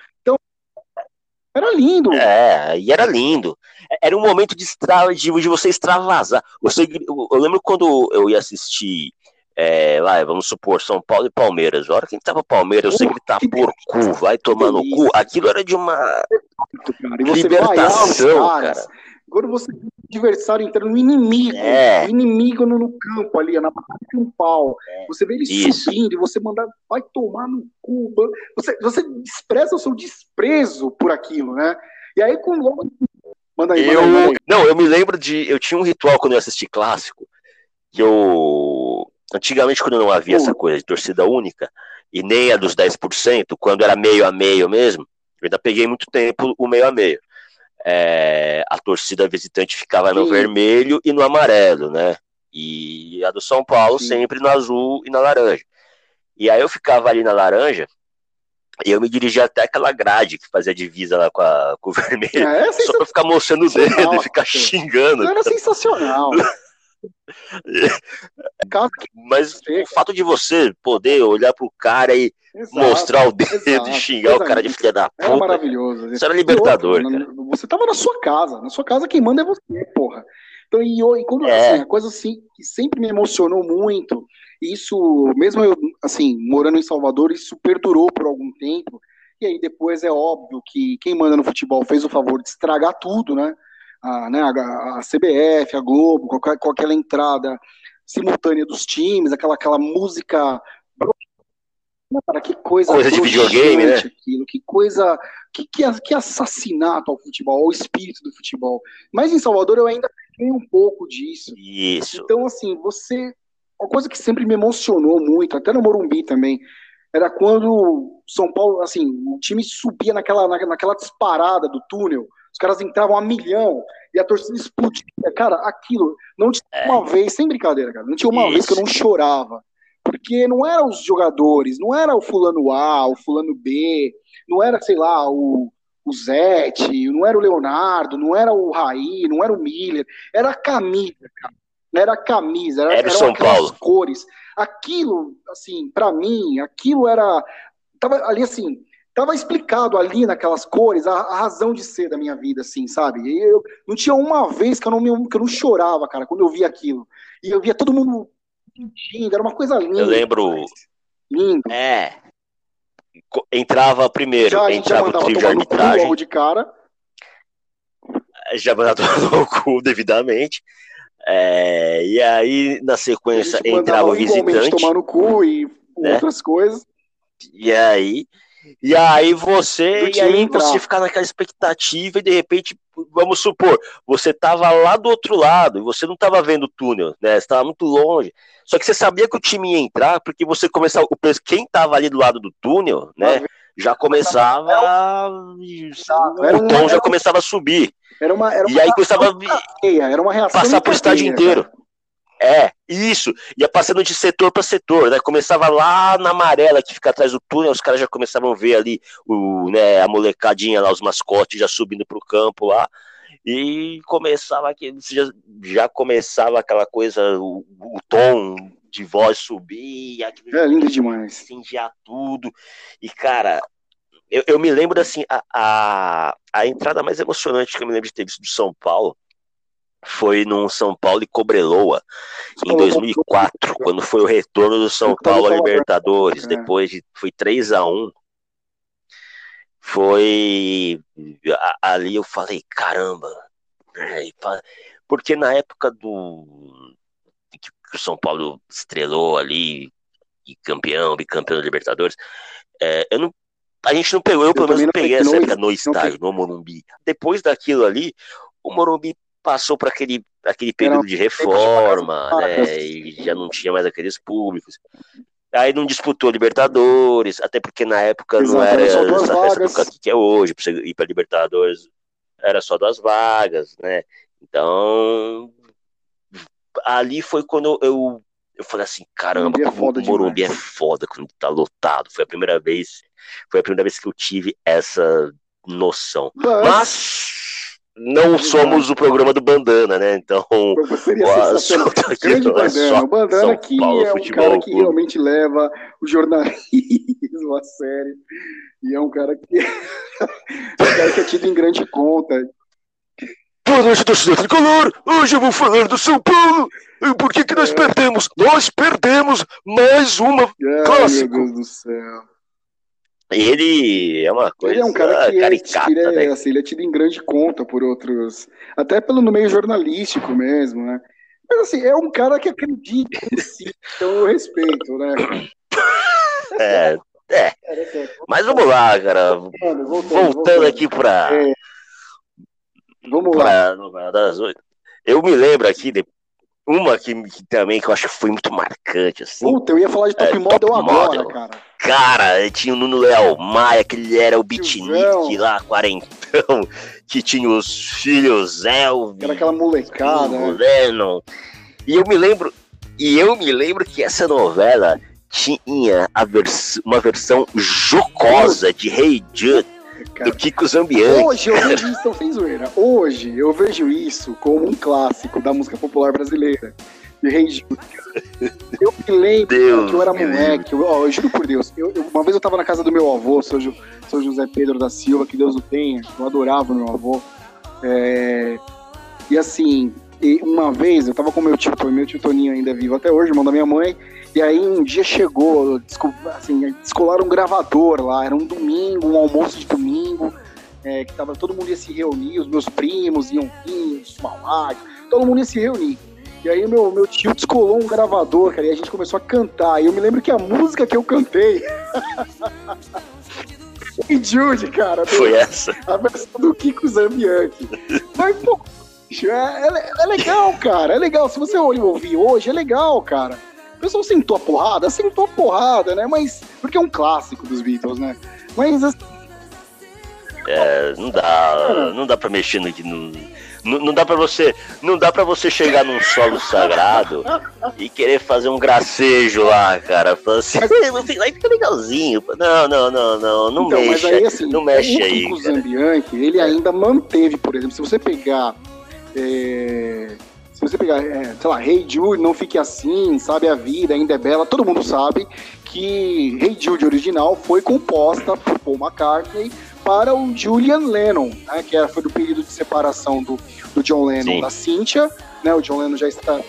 Era lindo. É, e era lindo. Era um momento de, extra, de, de você extravasar. Você, eu, lembro quando eu ia assistir, é, lá, vamos supor, São Paulo e Palmeiras. A hora que tava Palmeiras, eu sei gritar por cu, vai tomar no cu. Aquilo era de uma. cara. Você Libertação, caras. Quando você vê o adversário entrando no inimigo, É. o inimigo no, no campo ali, na batalha campal, você vê ele Isso. subindo e você mandar, vai tomar no cu. Você, você expressa o seu desprezo por aquilo, né? E aí, com logo. Manda aí, manda aí, manda Eu, aí. não, eu me lembro de. Eu tinha um ritual quando eu assisti clássico, que eu. Antigamente, quando não havia essa coisa de torcida única, e nem a dos 10%, quando era meio a meio mesmo, eu ainda peguei muito tempo o meio a meio. É, a torcida visitante ficava no Sim. vermelho e no amarelo, né? E a do São Paulo Sim. sempre no azul e na laranja. E aí eu ficava ali na laranja e eu me dirigia até aquela grade que fazia divisa lá com, a- com o <laughs> vermelho. É, Só pra ficar mostrando o dedo e ficar cara. xingando. Era sensacional. Que- Mas o fato de você poder olhar pro cara e Exato, mostrar o dedo exato, e xingar o cara de filha da Era puta. maravilhoso. Isso era libertador, outra, cara. Você tava na sua casa. Na sua casa quem manda é você, porra. Então, e, e quando, É. assim, a coisa assim, que sempre me emocionou muito, isso, mesmo eu, assim, morando em Salvador, isso perdurou por algum tempo. E aí depois é óbvio que quem manda no futebol fez o favor de estragar tudo, né? A, né, a, a CBF, a Globo, com, aquela- com aquela entrada simultânea dos times, aquela, aquela música. Cara, que coisa, Coisa de videogame, né? aquilo, que coisa, que, que, que assassinato ao futebol, ao espírito do futebol. Mas em Salvador eu ainda peguei um pouco disso. Isso. Então, assim, você. Uma coisa que sempre me emocionou muito, até no Morumbi também, era quando São Paulo, assim, o time subia naquela, na- naquela disparada do túnel, os caras entravam a milhão e a torcida explodia. Cara, aquilo, não tinha É. uma vez, sem brincadeira, cara, não tinha uma vez que eu Isso. não chorava. Porque não eram os jogadores, não era o fulano A, o fulano B, não era, sei lá, o, o Zete, não era o Leonardo, não era o Raí, não era o Miller, era a camisa, cara. Era a camisa, era, Era São Paulo. cores. Aquilo, assim, pra mim, aquilo era. Tava ali assim, tava explicado ali naquelas cores a, a razão de ser da minha vida, assim, sabe? E eu não tinha uma vez que eu não, me, que eu não chorava, cara, quando eu via aquilo. E eu via todo mundo pedindo, era uma coisa linda. Eu lembro-. Lindo. É. Entrava primeiro, Já a gente já entrava o trio de arbitragem, logo de cara. já mandava <laughs> tomar no cu devidamente. É, e aí, na sequência, entrava o visitante. tomar no cu e né? outras coisas. E aí, e aí você, e aí entrar. você ficar naquela expectativa e de repente, vamos supor, você tava lá do outro lado e você não tava vendo o túnel, né? Você tava muito longe. Só que você sabia que o time ia entrar porque você começava, quem tava ali do lado do túnel, né? Já começava, o tom já começava a subir. Era uma, era E uma aí começava a passar pro estádio inteiro. É, isso. Ia passando de setor para setor, né? Começava lá na amarela que fica atrás do túnel, os caras já começavam a ver ali o, né, a molecadinha lá, os mascotes já subindo pro campo lá. E começava aquele, já, já começava aquela coisa, o, o tom de voz subir, aquilo. É lindo demais. incendiar tudo. E, cara, eu, eu me lembro assim, a, a, a entrada mais emocionante que eu me lembro de ter visto do São Paulo foi num São Paulo e Cobreloa, em 2004, quando foi o retorno do São Paulo à Libertadores, É. depois de foi 3 a 1 foi ali eu falei, caramba, né, porque na época do que o São Paulo estrelou ali e campeão, bicampeão da Libertadores, é, eu não a gente não pegou, eu, pelo menos não peguei essa no- época no estádio, no Morumbi. Depois daquilo ali, o Morumbi passou para aquele, aquele período de reforma, né, e já não tinha mais aqueles públicos. Aí não disputou Libertadores, até porque na época não era duas essa festa Caqui que é hoje, pra você ir pra Libertadores era só das vagas, né? Então, ali foi quando eu, eu falei assim, caramba, Morumbi é foda o Morumbi é foda quando tá lotado. Foi a primeira vez, foi a primeira vez que eu tive essa noção. Mas, Mas não somos o programa do Bandana, né? Então, seria <laughs> o assunto aqui Grande não é Bandana. O Bandana São que Paulo é um cara que realmente leva o jornalismo a sério. E é um cara que, <laughs> é um cara que é tido em grande conta. Boa noite, torcida tricolor. Hoje eu vou falar do São Paulo. E por que, que nós É. perdemos? Nós perdemos mais uma. Ai, Clássico. meu Deus do céu. Ele é uma coisa Ele é um cara que é, caricata, é, né? assim, ele é tido em grande conta por outros, até pelo no meio jornalístico mesmo, né? Mas assim, é um cara que acredita em si, então eu respeito, né? <laughs> É, assim, mas vamos lá, cara. voltando, voltando, Voltando aqui pra, É, Vamos lá. pra novela das oito. Eu me lembro aqui de uma que, que também que eu acho que foi muito marcante, assim. Puta, eu ia falar de Top É, Model Top agora, Model. cara. Cara, tinha o Nuno Leal Maia, que ele era o beatnik lá, quarentão, <laughs> que tinha os filhos Elvis, Era aquela molecada, né? Lennon. E eu me lembro, e eu me lembro que essa novela tinha vers uma versão jocosa de Hey Jude cara. do Kiko Zambianchi. Hoje eu vejo isso, sem zoeira. Hoje eu vejo isso como um clássico da música popular brasileira. De Rei Jude. Eu me lembro Deus que eu era moleque, eu, ó, eu juro por Deus. eu- eu- uma vez eu tava na casa do meu avô, seu, seu José Pedro da Silva, que Deus o tenha. Eu adorava o meu avô. É, e assim, e uma vez eu tava com meu tio, meu tio Toninho ainda é vivo até hoje, irmão da minha mãe. E aí um dia chegou, assim, descolaram um gravador lá, era um domingo, um almoço de domingo, é, que tava, todo mundo ia se reunir, os meus primos iam vir, os todo mundo ia se reunir. E aí meu, meu tio descolou um gravador, cara, e a gente começou a cantar. E eu me lembro que a música que eu cantei. <laughs> Hey Jude, cara. Foi essa. a versão do Kiko Zambianchi. Mas, pô, é, é- é legal, cara. É legal. Se você ouvir hoje, é legal, cara. O pessoal sentou a porrada, sentou a porrada, né? Mas. Porque é um clássico dos Beatles, né? Mas assim, É, não dá, não dá pra mexer no, não, não dá para você, não dá para você chegar num solo sagrado e querer fazer um gracejo lá, cara. Falar assim, aí fica legalzinho. Não, não, não, não, não então, mexe, aí, assim, não mexe o aí. O Zambianchi, ele ainda manteve, por exemplo, se você pegar é, se você pegar, é, sei lá, Hey Jude, não fique assim, sabe? A vida, ainda é bela, todo mundo sabe que Hey Jude original foi composta por Paul McCartney para o Julian Lennon, né, que era, foi do período de separação do, do John Lennon Sim. da Cynthia, né, o John Lennon já está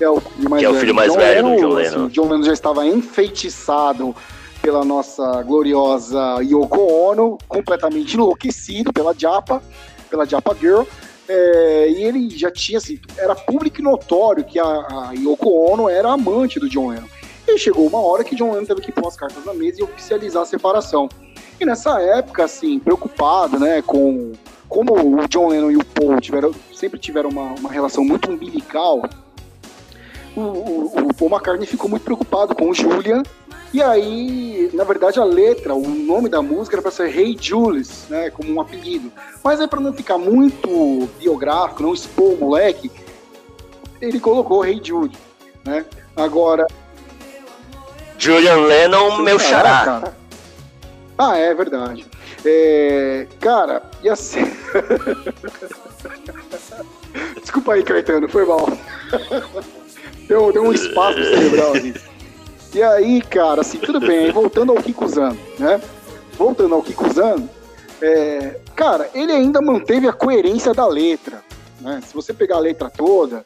é o filho mais que é o filho mais John velho Lennon, do John Lennon. Assim, o John Lennon já estava enfeitiçado pela nossa gloriosa Yoko Ono, completamente enlouquecido pela Japa, pela Japa Girl, é, e ele já tinha, assim, era público e notório que a, a Yoko Ono era amante do John Lennon. E chegou uma hora que John Lennon teve que pôr as cartas na mesa e oficializar a separação. E nessa época, assim, preocupado, né, com como o John Lennon e o Paul tiveram, sempre tiveram uma, uma relação muito umbilical, o, o, o, Paul McCartney ficou muito preocupado com o Julian. E aí, na verdade, a letra, o nome da música era para ser Hey Julius, né, como um apelido. Mas aí, para não ficar muito biográfico, não expor o moleque, ele colocou Hey Jude, né? Agora. Julian Lennon, meu xará. Cara. Ah, é verdade. É, cara, e assim. <laughs> Desculpa aí, Caetano, foi mal. <laughs> deu, deu um espaço cerebral ali. E aí, cara, assim, tudo bem, voltando ao Kikuzan, né? Voltando ao Kikuzan, é, cara, ele ainda manteve a coerência da letra, né? Se você pegar a letra toda,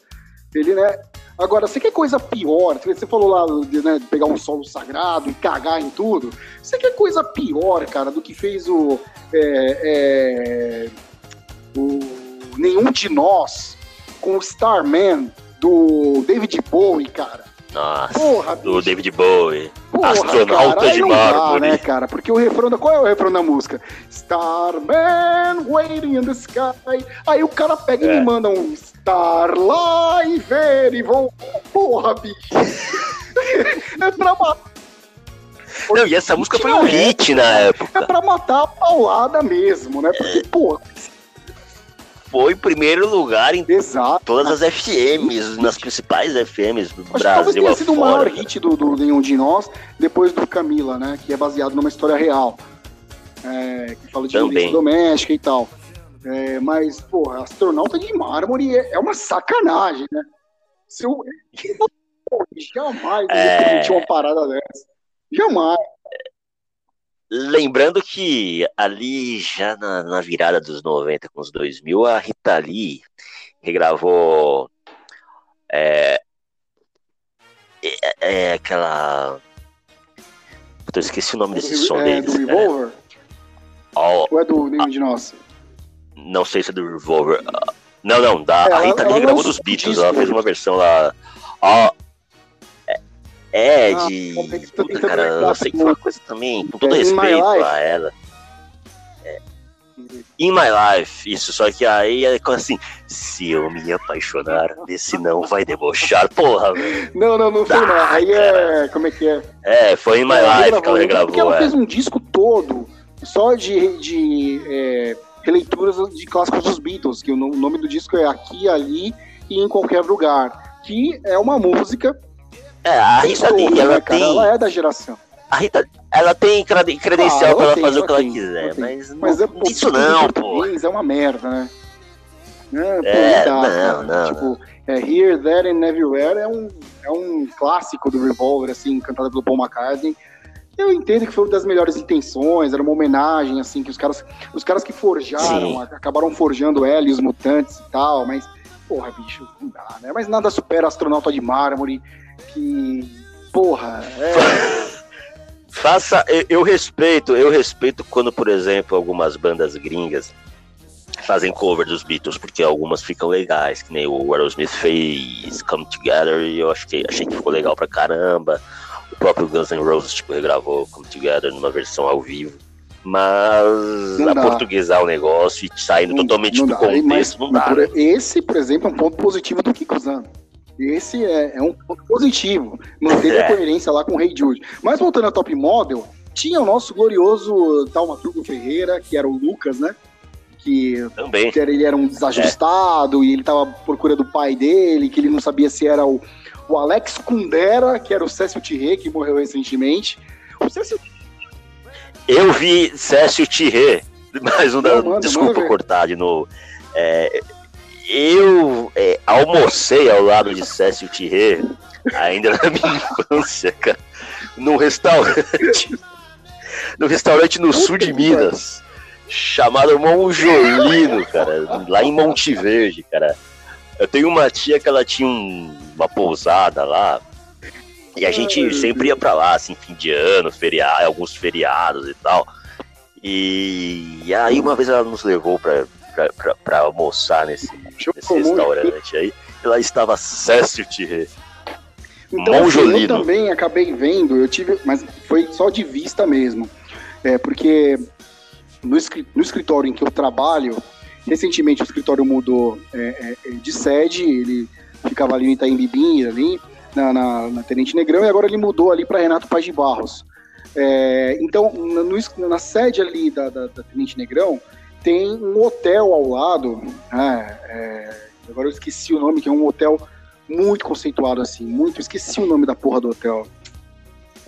ele, né, Agora, você quer coisa pior? Você falou lá de né, pegar um solo sagrado e cagar em tudo. Você quer coisa pior, cara, do que fez o. É, é, o Nenhum de Nós com o Starman do David Bowie, cara. Nossa, Porra, do David Bowie. Porra, Astronauta cara, de mármore. né, cara? Porque o refrão da. Qual é o refrão da música? Starman waiting in the sky. Aí o cara pega é. e me manda um lá e ver e voltar. Porra, bicho. <laughs> é pra matar. Não, e essa música foi um hit na época. É pra matar a paulada mesmo, né? Porque, é. pô. Foi primeiro lugar em Exato. todas as FMs, nas principais FMs do Acho Brasil. Que talvez sido o maior hit do, do Nenhum de Nós, depois do Camila, né? Que é baseado numa história real. É, que fala de violência doméstica e tal. É, mas, porra, astronauta de mármore é, é uma sacanagem, né? Se eu, <laughs> jamais é... eu uma parada dessa. Jamais. Lembrando que ali, já na, na, virada dos 90 com os 2000, a Rita Lee regravou é, é, é aquela... Eu esqueci o nome desse do, som é, deles. Do Revolver? Oh, Ou é do Nenhum de Nós? Não sei se é do Revolver. Não, não, da, é, a Rita Lee gravou dos Beatles, ela fez uma versão lá. É, é ah, de. Puta, cara, eu sei que foi uma coisa também, com todo é, respeito a ela. É. In My Life, isso, só que aí é assim, se eu me apaixonar, esse não vai debochar, <laughs> porra, velho. Não, não, não foi não, aí é, como é que é? É, foi In My é, Life que ela regravou. Porque ela fez um disco todo, só de, de é, releituras de clássicos dos Beatles, que o nome do disco é Aqui, Ali e em Qualquer Lugar, que é uma música. É, a Rita Lee, né, ela tem. Ela é da geração. A Rita, ela tem credencial ah, pra ela tem, fazer o que ela quiser, mas, mas não, é, isso não, pô. É uma merda, né? É, é dá, não, não, Tipo, é, Here, There and Everywhere é um, é um clássico do Revolver, assim, cantado pelo Paul McCartney eu entendo que foi das melhores intenções, era uma homenagem, assim, que os caras, os caras que forjaram, Sim. acabaram forjando ela e os mutantes e tal, mas, porra, bicho, não dá, né? Mas nada supera Astronauta de Mármore, que, porra, é... <laughs> Faça, eu, eu respeito, eu respeito quando, por exemplo, algumas bandas gringas fazem cover dos Beatles, porque algumas ficam legais, que nem o Aerosmith fez Come Together, e eu acho que, achei que ficou legal pra caramba próprio Guns N' Roses tipo, regravou Come Together numa versão ao vivo. Mas não a dá. portuguesar o negócio e saindo não, totalmente não do dá. contexto, não dá. Né? Esse, por exemplo, é um ponto positivo do Kiko Zan. Esse é, é, um ponto positivo. Manter é. a coerência lá com o Rei Jude. Mas voltando ao Top Model, Tinha o nosso glorioso Taumaturgo Ferreira, que era o Lucas, né? Que, Também. que era, ele era um desajustado e ele tava à procura do pai dele, que ele não sabia se era o, o Alex Kundera, que era o Cécio Tirré, que morreu recentemente. O Cécio Eu vi Cécio Tirré, <laughs> mais um da. Desculpa ver. cortar de novo. É, eu é, almocei ao lado de Cécio Tirré, ainda na minha <laughs> infância, cara, num restaurante. num restaurante no sul de Minas, chamado Monjolino, cara, lá em Monte Verde, cara. Eu tenho uma tia que ela tinha um- uma pousada lá. E a gente sempre ia pra lá, assim, fim de ano, feriado, alguns feriados e tal. E, e aí uma vez ela nos levou pra, pra, pra, pra almoçar nesse, nesse restaurante aí. E lá estava Cécio Tirré. Então, assim, eu também acabei vendo, eu tive, mas foi só de vista mesmo. É, porque no, no escritório em que eu trabalho, recentemente o escritório mudou é, é, de sede, ele ficava ali no Itaim Bibim, ali, na, na, na Tenente Negrão, e agora ele mudou ali para Renato Paz de Barros. É, então, na, no na sede ali da, da, da Tenente Negrão, tem um hotel ao lado, né, é, agora eu esqueci o nome, que é um hotel muito conceituado assim, muito. Esqueci o nome da porra do hotel.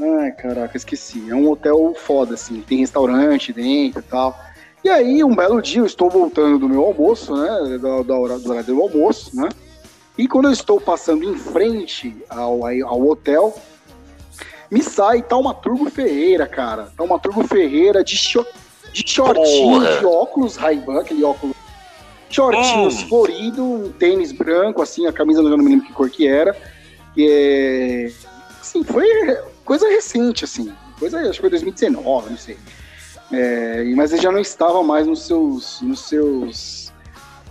Ai, caraca, esqueci. É um hotel foda, assim, tem restaurante dentro e tal. E aí, um belo dia, eu estou voltando do meu almoço, né? Da, da hora, do horário do almoço, né? E quando eu estou passando em frente ao, ao hotel, me sai Taumaturgo Ferreira, cara. Taumaturgo Ferreira de, cho- de shortinho, Porra. de óculos Ray-Ban, aquele óculos shortinhos Hum. florido, um tênis branco, assim, a camisa eu não me lembro que cor que era. Que é. Assim, foi coisa recente, assim. Coisa, acho que foi 2019, não sei. É, mas ele já não estava mais nos seus. Nos seus.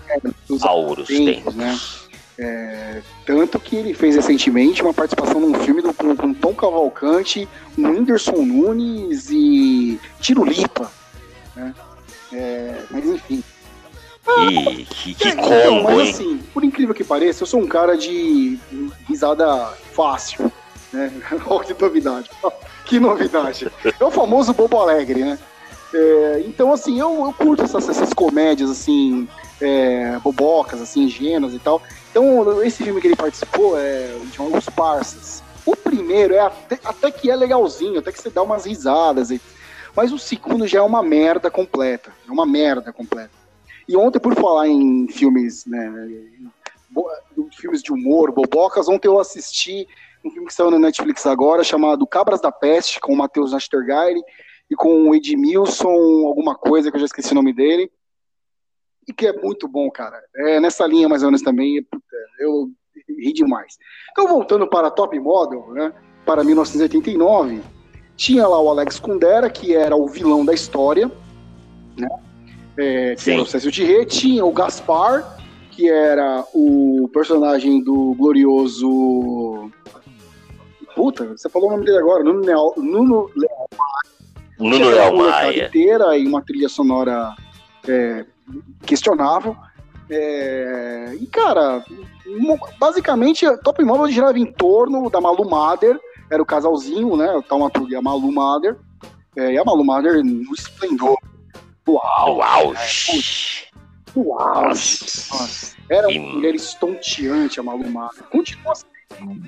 É, nos Auros tem. tempos, né? É, tanto que ele fez recentemente uma participação num filme do, com, com Tom Cavalcante, o Whindersson Nunes e Tirulipa. Né? É, mas enfim. Que, que, que É, então, mas assim, por incrível que pareça, eu sou um cara de risada fácil. Né? <laughs> Olha que novidade. Que novidade. É o famoso Bobo Alegre, né? É, então, assim, eu, eu curto essas, essas comédias, assim, é, bobocas, assim, ingênuas e tal. Então, esse filme que ele participou é chama Os Parsas. O primeiro é até, até que é legalzinho, até que você dá umas risadas. e- Mas o segundo já é uma merda completa. É uma merda completa. E ontem, por falar em filmes, né, filmes de humor, bobocas, ontem eu assisti um filme que saiu na Netflix agora, chamado Cabras da Peste, com o Matheus Nastergaile e com o Edmilson, alguma coisa que eu já esqueci o nome dele, e que é muito bom, cara. É nessa linha mais ou menos também, eu ri demais. Então, voltando para Top Model, né, para 1989, tinha lá o Alex Kundera, que era o vilão da história, né, é, que Sim. era o Cécio Tirré, tinha o Gaspar, que era o personagem do glorioso... Puta, você falou o nome dele agora, Nuno Leal, Nuno Nuno Léo uma molecada Maia. inteira e uma trilha sonora é, questionável. É, e, cara, basicamente, Top Model girava em torno da Malu Mader, era o casalzinho, né? O Taumaturgo e a Malu Mader. É, e a Malu Mader no esplendor. Uau! Uau! Uau! Nossa. Era Que- uma mulher estonteante a Malu Mader. Continua sendo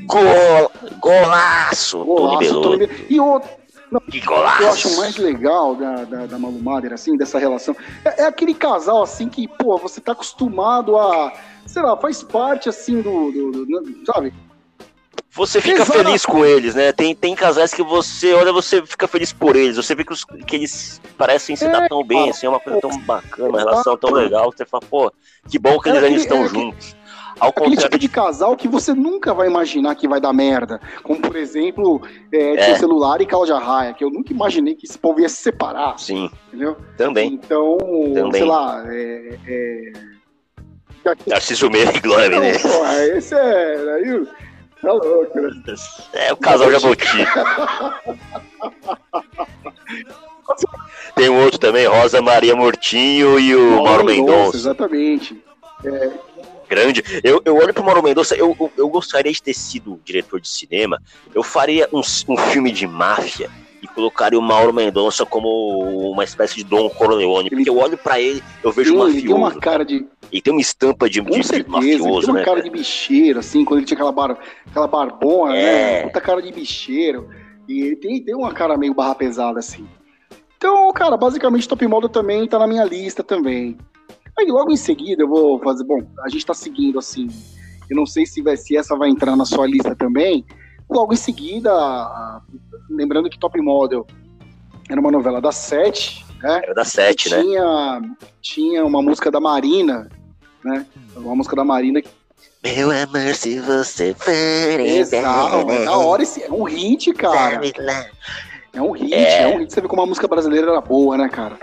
Gol, golaço! Tony golaço. Tony Be- E outra, Que O golaço! que eu acho mais legal da, da, da Malu Mader, assim, dessa relação, é, é aquele casal, assim, que, pô, você tá acostumado a, sei lá, faz parte, assim, do, do- do- sabe? Você fica Exato. feliz com eles, né? Tem, tem casais que você olha, você fica feliz por eles. Você vê que, os- que eles parecem se dar É, tão bem, assim, é uma coisa tão bacana, uma relação tão legal. Você fala, pô, que bom que É eles ainda estão é juntos. Ao Aquele contrário tipo de casal que você nunca vai imaginar que vai dar merda. Como, por exemplo, é, É. Celular e Cláudia Raia, que eu nunca imaginei que esse povo ia se separar, Sim, entendeu? também. Então, Também. sei lá, é... é... Narciso Meira e Glória Menezes. esse é... Aí, tá louco, né? É o casal Jaboti. <laughs> Tem um outro também, Rosa Maria Mortinho e o Mauro Mendonça. Exatamente. grande. Eu, eu olho pro Mauro Mendonça, eu, eu, eu gostaria de ter sido diretor de cinema. Eu faria um, um filme de máfia e colocarem o Mauro Mendonça como uma espécie de Dom Corleone. Porque eu olho pra ele, eu vejo Sim, um ele tem mafioso. uma cara de. Ele tem uma estampa de, Com de- de certeza, ele mafioso, tem uma né? cara de bicheiro, assim, quando ele tinha aquela, bar, aquela barbona, É. né? Puta cara de bicheiro. E ele tem, tem uma cara meio barra pesada, assim. Então, cara, basicamente Top Model também tá na minha lista também. Aí logo em seguida eu vou fazer. Bom, a gente tá seguindo assim. Eu não sei se, vai, se essa vai entrar na sua lista também. Logo em seguida, lembrando que Top Model era uma novela da Sete, né? Era da sete, né? tinha, tinha uma música da Marina, né? Uma música da Marina que Meu amor, se você for Exato, é da hora esse, é um hit, cara. É um hit, é. É. um hit. Você vê como a música brasileira era boa, né, cara?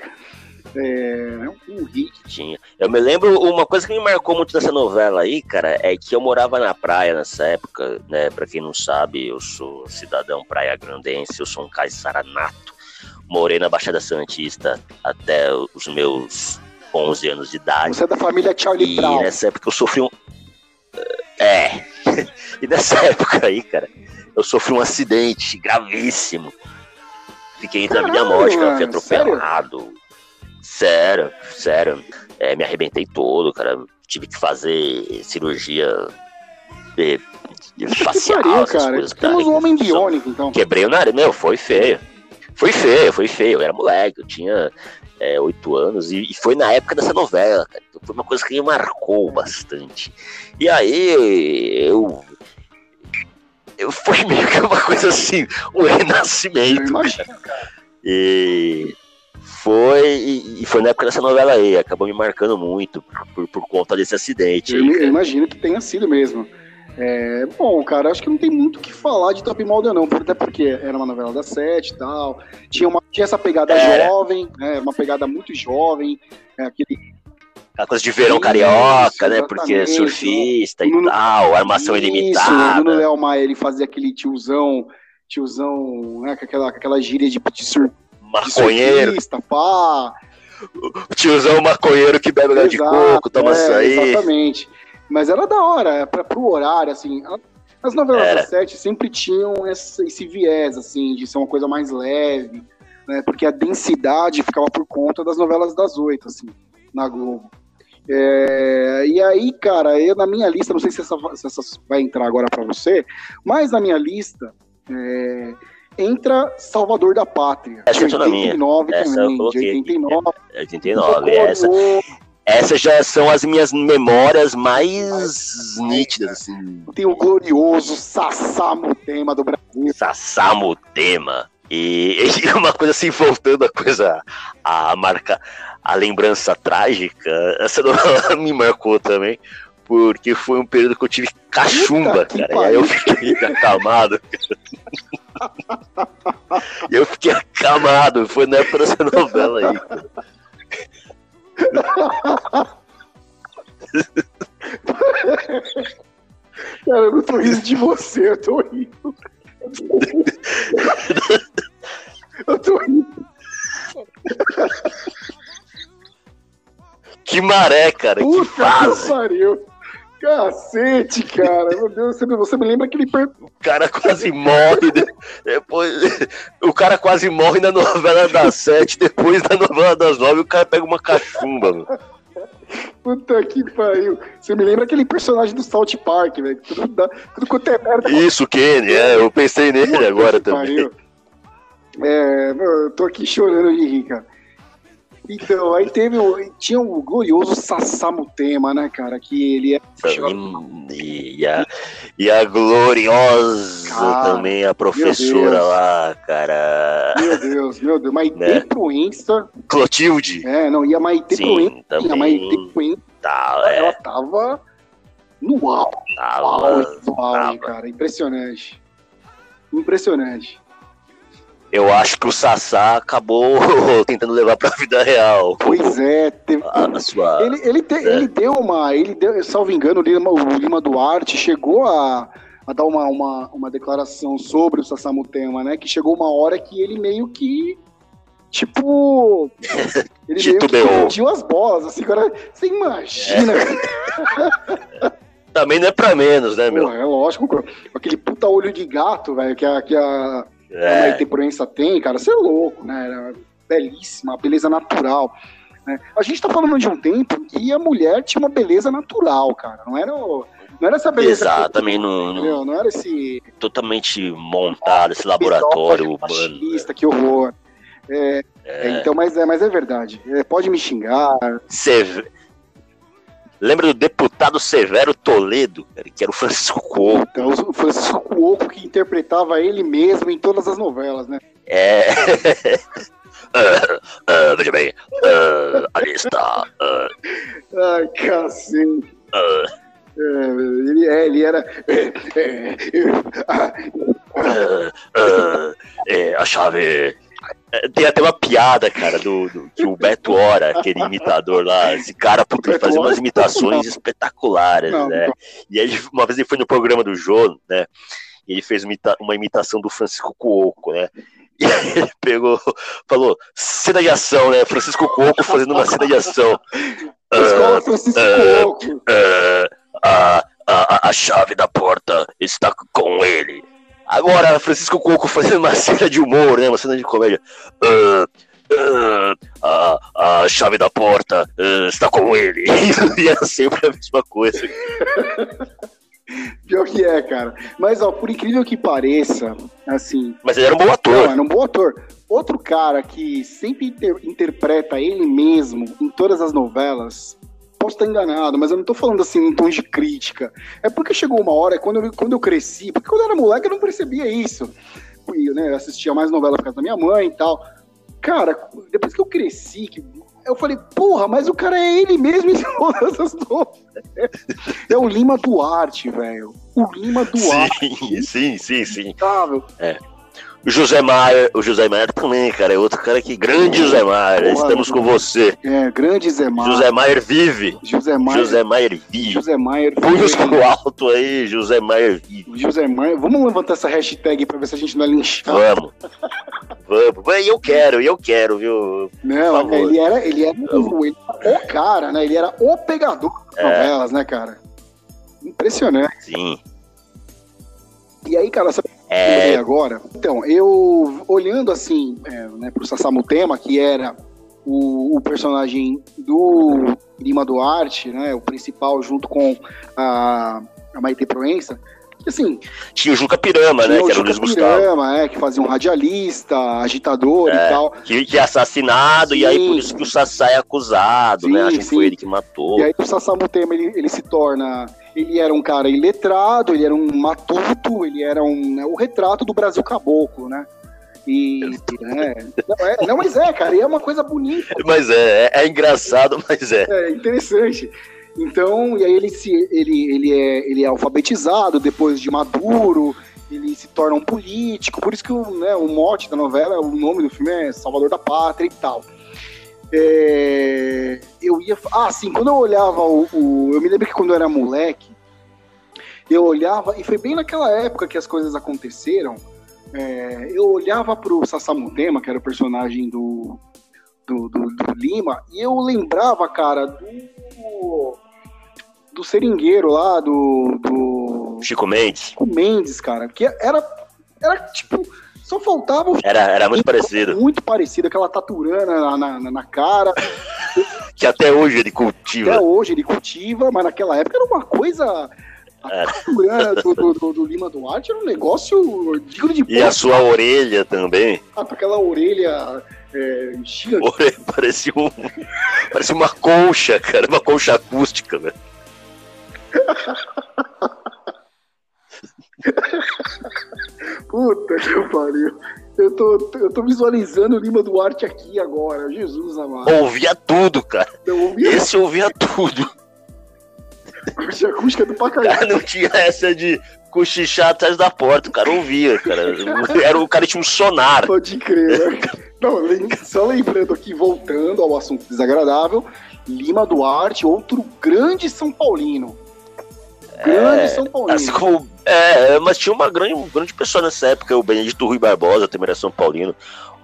É, é um hit. Tinha. Eu me lembro, uma coisa que me marcou muito dessa novela aí, cara, é que eu morava na praia nessa época, né? Pra quem não sabe, eu sou cidadão praia grandense, eu sou um caiçara nato. Morei na Baixada Santista até os meus 11 anos de idade. Você é da família Charlie E Brown. nessa época eu sofri um. É. <laughs> e nessa época aí, cara, eu sofri um acidente gravíssimo. Fiquei entre a vida a Caralho, morte, cara. Fui atropelado. Sério, sério. É, me arrebentei todo, cara. Tive que fazer cirurgia eh, Que facial, pariu, essas cara. coisas. Temos um homem biônico, então. Quebrei o nariz. Meu, foi feio. Foi feio, foi feio. Eu era moleque, eu tinha é, oito anos. E, e foi na época dessa novela, cara. Então foi uma coisa que me marcou bastante. E aí eu. eu foi <laughs> meio que uma coisa assim, um Eu renascimento. imagino. E foi, e e foi na época dessa novela aí, acabou me marcando muito por, por, conta desse acidente. Eu, imagino que tenha sido mesmo. É, bom, cara, acho que não tem muito o que falar de Top Model, não, até porque era uma novela da sete e tal. Tinha, uma, tinha essa pegada Era. jovem, né, uma pegada muito jovem, é, aquele Aquela coisa de verão Isso, carioca, né? Porque é surfista e Nuno- tal, armação Isso, ilimitada. Nuno Léo Maia, ele fazia aquele tiozão, tiozão, né, com aquela, com aquela gíria de, de, sur, de Maconheiro, pá. tiozão maconheiro que bebe óleo de Exato, coco, toma é, açaí. Exatamente. Mas era da hora, é pra, pro horário, assim. As novelas Era. da sete sempre tinham esse, esse viés, assim, de ser uma coisa mais leve, né? Porque a densidade ficava por conta das novelas das oito, assim, na Globo. É, e aí, cara, eu na minha lista, não sei se essa, se essa vai entrar agora pra você, mas na minha lista é, entra Salvador da Pátria, Essa de na minha. 89 Essa eu também, de coloquei. 89. 89, essa, Glorioso, essas já são as minhas memórias mais nítidas, assim. Tem o glorioso Sassamo tema do Brasil. Sassamo tema. E, <laughs> e uma coisa assim, voltando a coisa, a marca, a lembrança trágica, essa <laughs> me marcou também, porque foi um período que eu tive cachumba, Puta que cara. E aí eu fiquei acamado. <laughs> Eu fiquei acamado, foi na época dessa novela aí. <laughs> Cara, eu não tô rindo de você, eu tô rindo. <laughs> Eu tô rindo. Que maré, cara, que Puta que fase. pariu. Cacete, cara. Meu Deus, você, você me lembra aquele. Per... O cara quase morre. de- Depois, o cara quase morre na novela das sete. Depois da novela das nove, o cara pega uma cachumba. Mano. Puta que pariu. Você me lembra aquele personagem do South Park, velho. Tudo, dá- tudo quanto é merda. Isso, Kenny, é, eu pensei nele Puta agora que também. pariu. É, eu tô aqui chorando de rir, cara. Então, aí teve o, tinha o glorioso Sassamutema, né, cara? Que ele é. E a, e a gloriosa Cara, também, a professora lá, cara. Meu Deus, meu Deus. Maite Né? Proença. Clotilde. É, não, e a Maite Sim, Proença. A Maite também. Proença, Tá, ela é, tava no auge, tava, auge, tava. cara. Impressionante. Impressionante. Eu acho que o Sassá acabou <laughs> tentando levar pra vida real. Pois é, teve, A, a sua. Ele, ele, te- É. ele deu uma. Ele deu, salvo engano, o Lima, o Lima Duarte chegou a, a dar uma, uma, uma declaração sobre o Sassamutema, né? Que chegou uma hora que ele meio que. Tipo. <laughs> Ele meio que pediu as bolas, assim, agora. Você imagina, Também não é pra menos, né, meu? Porra, é lógico, aquele puta olho de gato, velho, que a, que a É, Maite Proença tem, cara, você é louco, né? Era belíssima, beleza natural. Né? A gente tá falando de um tempo que a mulher tinha uma beleza natural, cara. Não era, o- não era essa beleza. exatamente, não, não-? Não era esse totalmente montado, esse laboratório machista, que horror. É, é, então, mas é, mas é verdade. É, pode me xingar. Seve- Lembra do deputado Severo Toledo, que era o Francisco? Então, o Francisco Cuoco que interpretava ele mesmo em todas as novelas, né? É. <laughs> Ah, ah, veja bem, ah, ali está. ah, Ai, cacete. É, ele, é, ele era. é, é, a chave. Tem até uma piada, cara, do, do- que o Beto Ora, aquele imitador lá, esse cara puta, ele fazia umas imitações espetaculares, Não, né? não. E aí, uma vez ele foi no programa do Jô, né? E ele fez uma imita- uma imitação do Francisco Cuoco, né? E aí ele pegou, falou, cena de ação, né? Francisco Cuoco fazendo uma cena de ação. <laughs> Escola Francisco ah, Cuoco. Ah, a, a, a chave da porta está com ele. Agora, Francisco Cuoco <laughs> fazendo uma cena de humor, né? Uma cena de comédia. Ah, ah, a, a chave da porta ah, está com ele. <laughs> E era sempre a mesma coisa. Pior que é, cara. Mas, ó, por incrível que pareça, assim. Mas ele era um bom Não, ator. era um bom ator. Outro cara que sempre inter- interpreta ele mesmo em todas as novelas. Posso estar enganado, mas eu não tô falando assim em tom de crítica. É porque chegou uma hora, quando eu, quando eu cresci, porque quando eu era moleque eu não percebia isso. Eu, né, eu assistia mais novela por causa da minha mãe e tal. Cara, depois que eu cresci, que eu falei, porra, mas o cara é ele mesmo em <laughs> todas as novelas. É o Lima Duarte, velho. O Lima Duarte. Sim, <laughs> sim, sim, sim. Inacreditável. José Maier, o José Maier também, cara, é outro cara que. Grande José Porra, estamos com você. É, grande Zé Maier. José Maier vive. José Maier. José Maier vive. José Maier. Punhos foi- pro alto aí, José Maier vive. José Maier. Vamos levantar essa hashtag pra ver se a gente não é linchado. Vamos. Vamos. Eu quero, eu quero, viu? Não, ele era, ele era o, ele era o cara, né? Ele era o pegador das É. novelas, né, cara? Impressionante. Sim. E aí, cara, sabe É, agora? Então, eu olhando assim, é, né, pro Sassamutema, que era o, o personagem do Lima Duarte, né? O principal, junto com a, a Maite Proença, assim, tinha o Juca Pirama, né? Que era o Luiz Gustavo. Pirama, é, que fazia um radialista, agitador É. e tal. Que, que é assassinado, e aí Sim. por isso que o Sassá é acusado, Sim, né? Acho que sim. foi ele que matou. E aí o Sassamutema, ele, ele se torna... Ele era um cara iletrado, ele era um matuto, ele era um, né, o retrato do Brasil caboclo, né? E... é, não, é, não, mas é, cara, e é uma coisa bonita, <laughs> Mas é, é, é engraçado, mas é. é interessante. Então, e aí ele, se, ele, ele, é, ele é alfabetizado depois de maduro, ele se torna um político, por isso que o, né, o mote da novela, o nome do filme é Salvador da Pátria e tal. É, eu ia. Ah, sim, quando eu olhava o, o- Eu me lembro que quando eu era moleque, eu olhava, e foi bem naquela época que as coisas aconteceram. é, eu olhava pro Sassamutema, que era o personagem do, do, do- do Lima, e eu lembrava, cara, do. Do seringueiro lá, do. do Chico Mendes. Chico Mendes, cara, que era. Era tipo. Só faltava Era, era muito <laughs> parecido. muito parecido, aquela taturana na, na, na cara. <laughs> Que até hoje ele Até cultiva. hoje ele cultiva, mas naquela época era uma coisa. A Era. taturana do, do, do- Lima Duarte era um negócio digno de E a sua orelha também. com aquela orelha é, <laughs> Orelha parecia, um, parecia uma colcha, cara. Uma colcha acústica, velho. Puta que <laughs> pariu. Eu tô, eu tô visualizando o Lima Duarte aqui agora. Jesus amado. Ouvia tudo, cara. Eu ouvi Esse ouvia tudo. a acústica do O Pacajá. cara não tinha essa de cochichar atrás da porta. O cara ouvia, cara. <laughs> Era, o cara tinha um sonar. Pode crer, né? Não, só lembrando aqui, voltando ao assunto desagradável, Lima Duarte, outro grande São Paulino. Grande É, São Paulino. Assim como. É, mas tinha uma grande, um grande pessoa nessa época, o Benedito Rui Barbosa, também era São Paulino,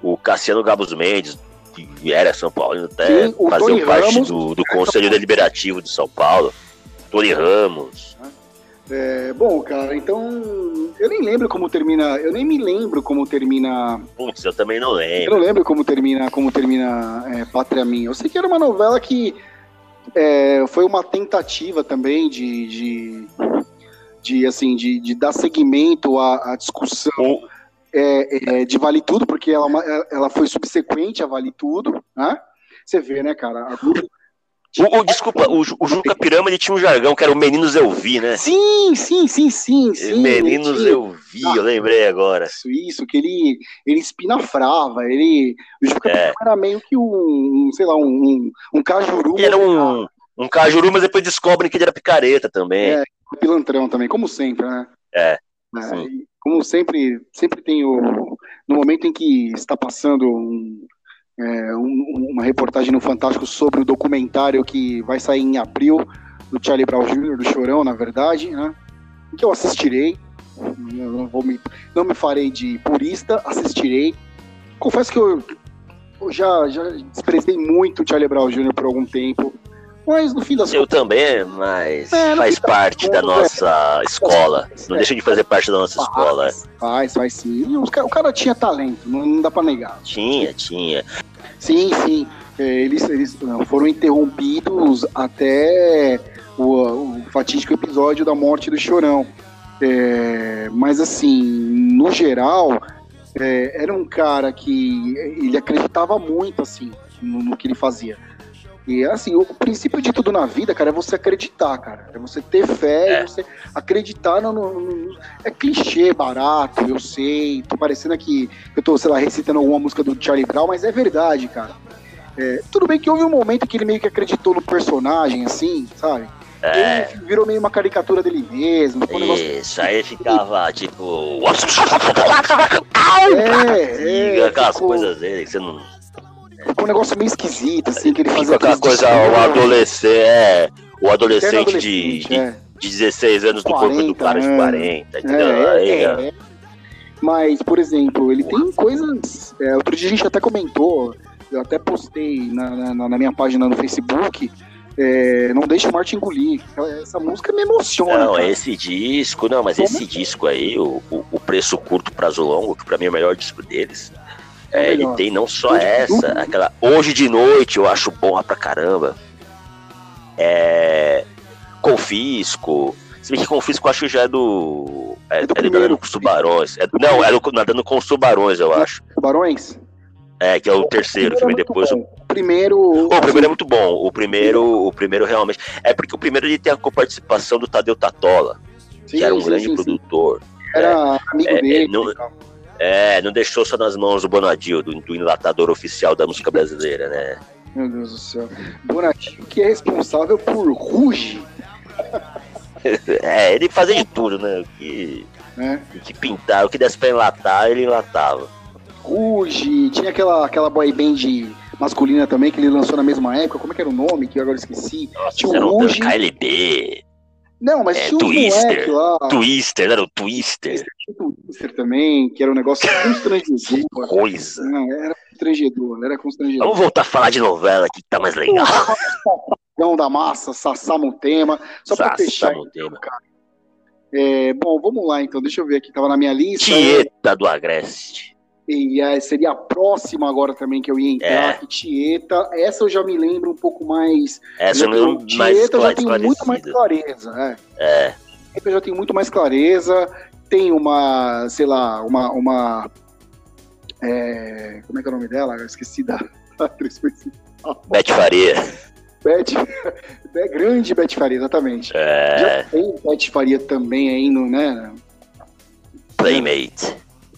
o Cassiano Gabos Mendes, que era São Paulino até, Sim, fazia Tony parte Ramos, do, do Conselho Deliberativo de São Paulo. Tony Ramos. É, bom, cara, então eu nem lembro como termina. Eu nem me lembro como termina. Putz, eu também não Eu lembro. não lembro como termina, como termina é, Pátria Minha. Eu sei que era uma novela que é, foi uma tentativa também de, de, de, assim, de, de dar seguimento à, à discussão é, é, de Vale Tudo, porque ela, é ela foi subsequente a Vale Tudo, né? Você vê, né, cara? A Globo- O, o- desculpa, o, o Juca Pirama ele tinha um jargão que era o Meninos Eu Vi, né? Sim, sim, sim, sim, sim. Meninos tinha Eu Vi, eu lembrei agora. Isso, isso, que ele, ele espinafrava, ele. O Juca É. Pirama era meio que um, sei lá, um, um, um cajuru. Ele era um, um cajuru, mas depois descobrem que ele era picareta também. É. pilantrão também, como sempre, né? É, É, como sempre, sempre tem o. No momento em que está passando um, é, um- uma reportagem no Fantástico sobre o documentário que vai sair em abril, do Charlie Brown Jr., do Chorão, na verdade, né? Que eu assistirei. Eu não, vou me, não me farei de purista, assistirei. Confesso que eu, eu já, já desprezei muito o Charlie Brown Jr. por algum tempo. Mas no fim das Eu também, mas É, faz parte da contas, nossa escola. Não É. deixa de fazer parte da nossa escola. Faz, faz, faz sim. E os ca- o cara tinha talento, não, não dá pra negar. Tinha, tinha. Sim, sim. É, eles, eles foram interrompidos até o, o fatídico episódio da morte do Chorão. É, mas assim, no geral, é, era um cara que ele acreditava muito assim no, no que ele fazia. E assim, o princípio de tudo na vida, cara, é você acreditar, cara. É você ter fé, É. é você acreditar no, no- no- É clichê, barato, eu sei. Tô parecendo aqui eu tô, sei lá, recitando alguma música do Charlie Brown, mas é verdade, cara. É, tudo bem que houve um momento que ele meio que acreditou no personagem, assim, sabe? É, Ele virou meio uma caricatura dele mesmo. Isso, aí ficava tipo. É, é, aquelas ficou, coisas dele que você não. Ficou um negócio meio esquisito, assim, que ele fazia. aquela coisa, o adolescente, é, o adolescente de, adolescente, de, é. de 16 anos do corpo do 40 cara de anos. 40, entendeu? É, é, é. Mas, por exemplo, ele tem coisas. é, outro dia a gente até comentou, eu até postei na, na- na minha página no Facebook. é, não deixa o Marte engolir. Essa música me emociona. Não, cara. esse disco, não, mas Como? esse disco aí, o, o, o Preço Curto Prazo Longo, que pra mim é o melhor disco deles, É é, ele tem não só essa, aquela Hoje de Noite, eu acho bom pra caramba. É. Confisco. Se bem que Confisco eu acho que já é do. É, É do é primeiro. Com os Tubarões. É- não, é do Nadando com os Tubarões, eu acho. Tubarões? É, que é o terceiro, que vem depois. O, O primeiro. Pô, o primeiro é muito bom. O primeiro, o primeiro realmente. É porque o primeiro ele tem a coparticipação do Tadeu Tatola, Sim, que era um sim, grande sim, produtor. Era amigo É, é, dele. não-. É, não deixou só nas mãos do Bonadil, do, do enlatador oficial da música brasileira, né? Meu Deus do céu. Bonadinho, que é responsável por Ruge, É, ele fazia de tudo, né? O que, né? o que pintar, o que desse pra enlatar, ele enlatava. Ruge, tinha aquela, aquela boy band masculina também que ele lançou na mesma época. Como é que era o nome? Que eu agora esqueci. Nossa, Tinha o Ruge. KLB, Não, mas É, tinha Twister. lá. Twister, era o Twister, Twister também, que era um negócio constrangedor. <laughs> coisa. Não, era constrangedor, era constrangedor. Vamos voltar a falar de novela que tá mais legal. Gão da massa, Sassá Montema. Só pra fechar. Montema. É, bom, vamos lá então. Deixa eu ver aqui. Tava na minha lista. Tieta do Agreste. E é, seria a próxima agora também que eu ia entrar, É. Tieta. Essa eu já me lembro um pouco mais. Essa eu já tenho- mais Tieta eu já tenho muito mais clareza. É. É, Tieta já tenho muito mais clareza. Tem uma, sei lá, uma. uma é, como é que é o nome dela? Eu esqueci da <laughs> da atriz principal. Bete Faria. Beth, <laughs> é grande Beth Faria, exatamente. É, Já tem Beth Faria também aí no, né? Playmate.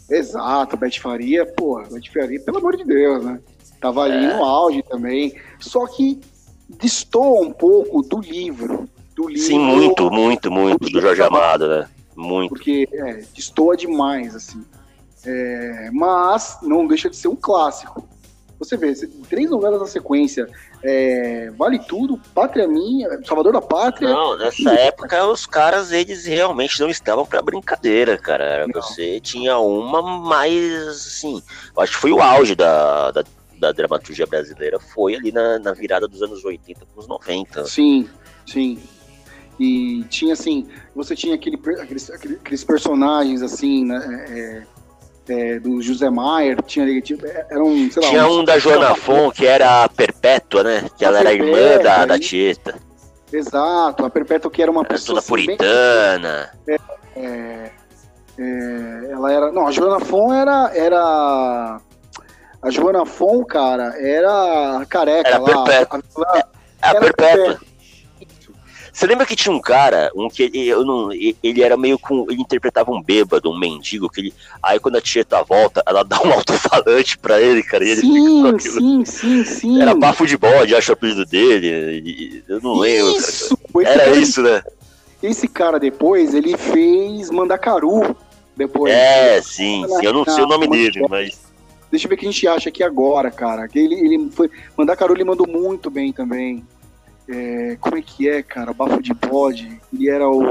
Exato, Beth Faria, pô, Beth Faria, pelo amor de Deus, né? Tava ali É. no auge também. Só que destoa um pouco do livro. Do livro Sim, muito, muito, muito do Jorge Amado, né? Muito. Porque é, destoa demais, assim. É, mas não deixa de ser um clássico. Você vê, três novelas na sequência. É, vale tudo, Pátria Minha, Salvador da Pátria. Não, nessa época os caras, eles realmente não estavam pra brincadeira, cara. Não. Você tinha uma mais, assim, acho que foi o auge da, da, da dramaturgia brasileira, foi ali na, na virada dos anos 80 para os 90. Sim, sim. E tinha assim, você tinha aquele, aqueles, aquele- aqueles personagens assim, né? é, é, do José Maier, tinha é, era um, sei lá, Tinha um da Joana Fon, que era a Perpétua, né? Que ela A era irmã Perpétua, da, da e- Tieta. Exato, a Perpétua que era uma Era pessoa toda assim, bem- puritana. é, é, ela era, não, a Joana Fon era era a Joana Fon, cara, era careca Era lá, Perpétua. a- a- É a Era Perpétua. Você lembra que tinha um cara, um que ele, eu não, ele era meio com. Ele interpretava um bêbado, um mendigo, que ele. Aí quando a Tieta volta, ela dá um <laughs> alto-falante pra ele, cara, e ele fica com Sim, aquilo. sim, sim, sim. Era bafo de bode, acho o apelido dele. e- Eu não lembro, cara. Isso, esse Era cara, isso, né? Esse cara depois, ele fez Mandacaru depois. É, sim, sim. Eu não sei o nome dele, mas. Deixa eu ver o que a gente acha aqui agora, cara. Que ele, ele foi. Mandacaru ele mandou muito bem também. É, como é que é, cara? Bafo de bode. Ele era o.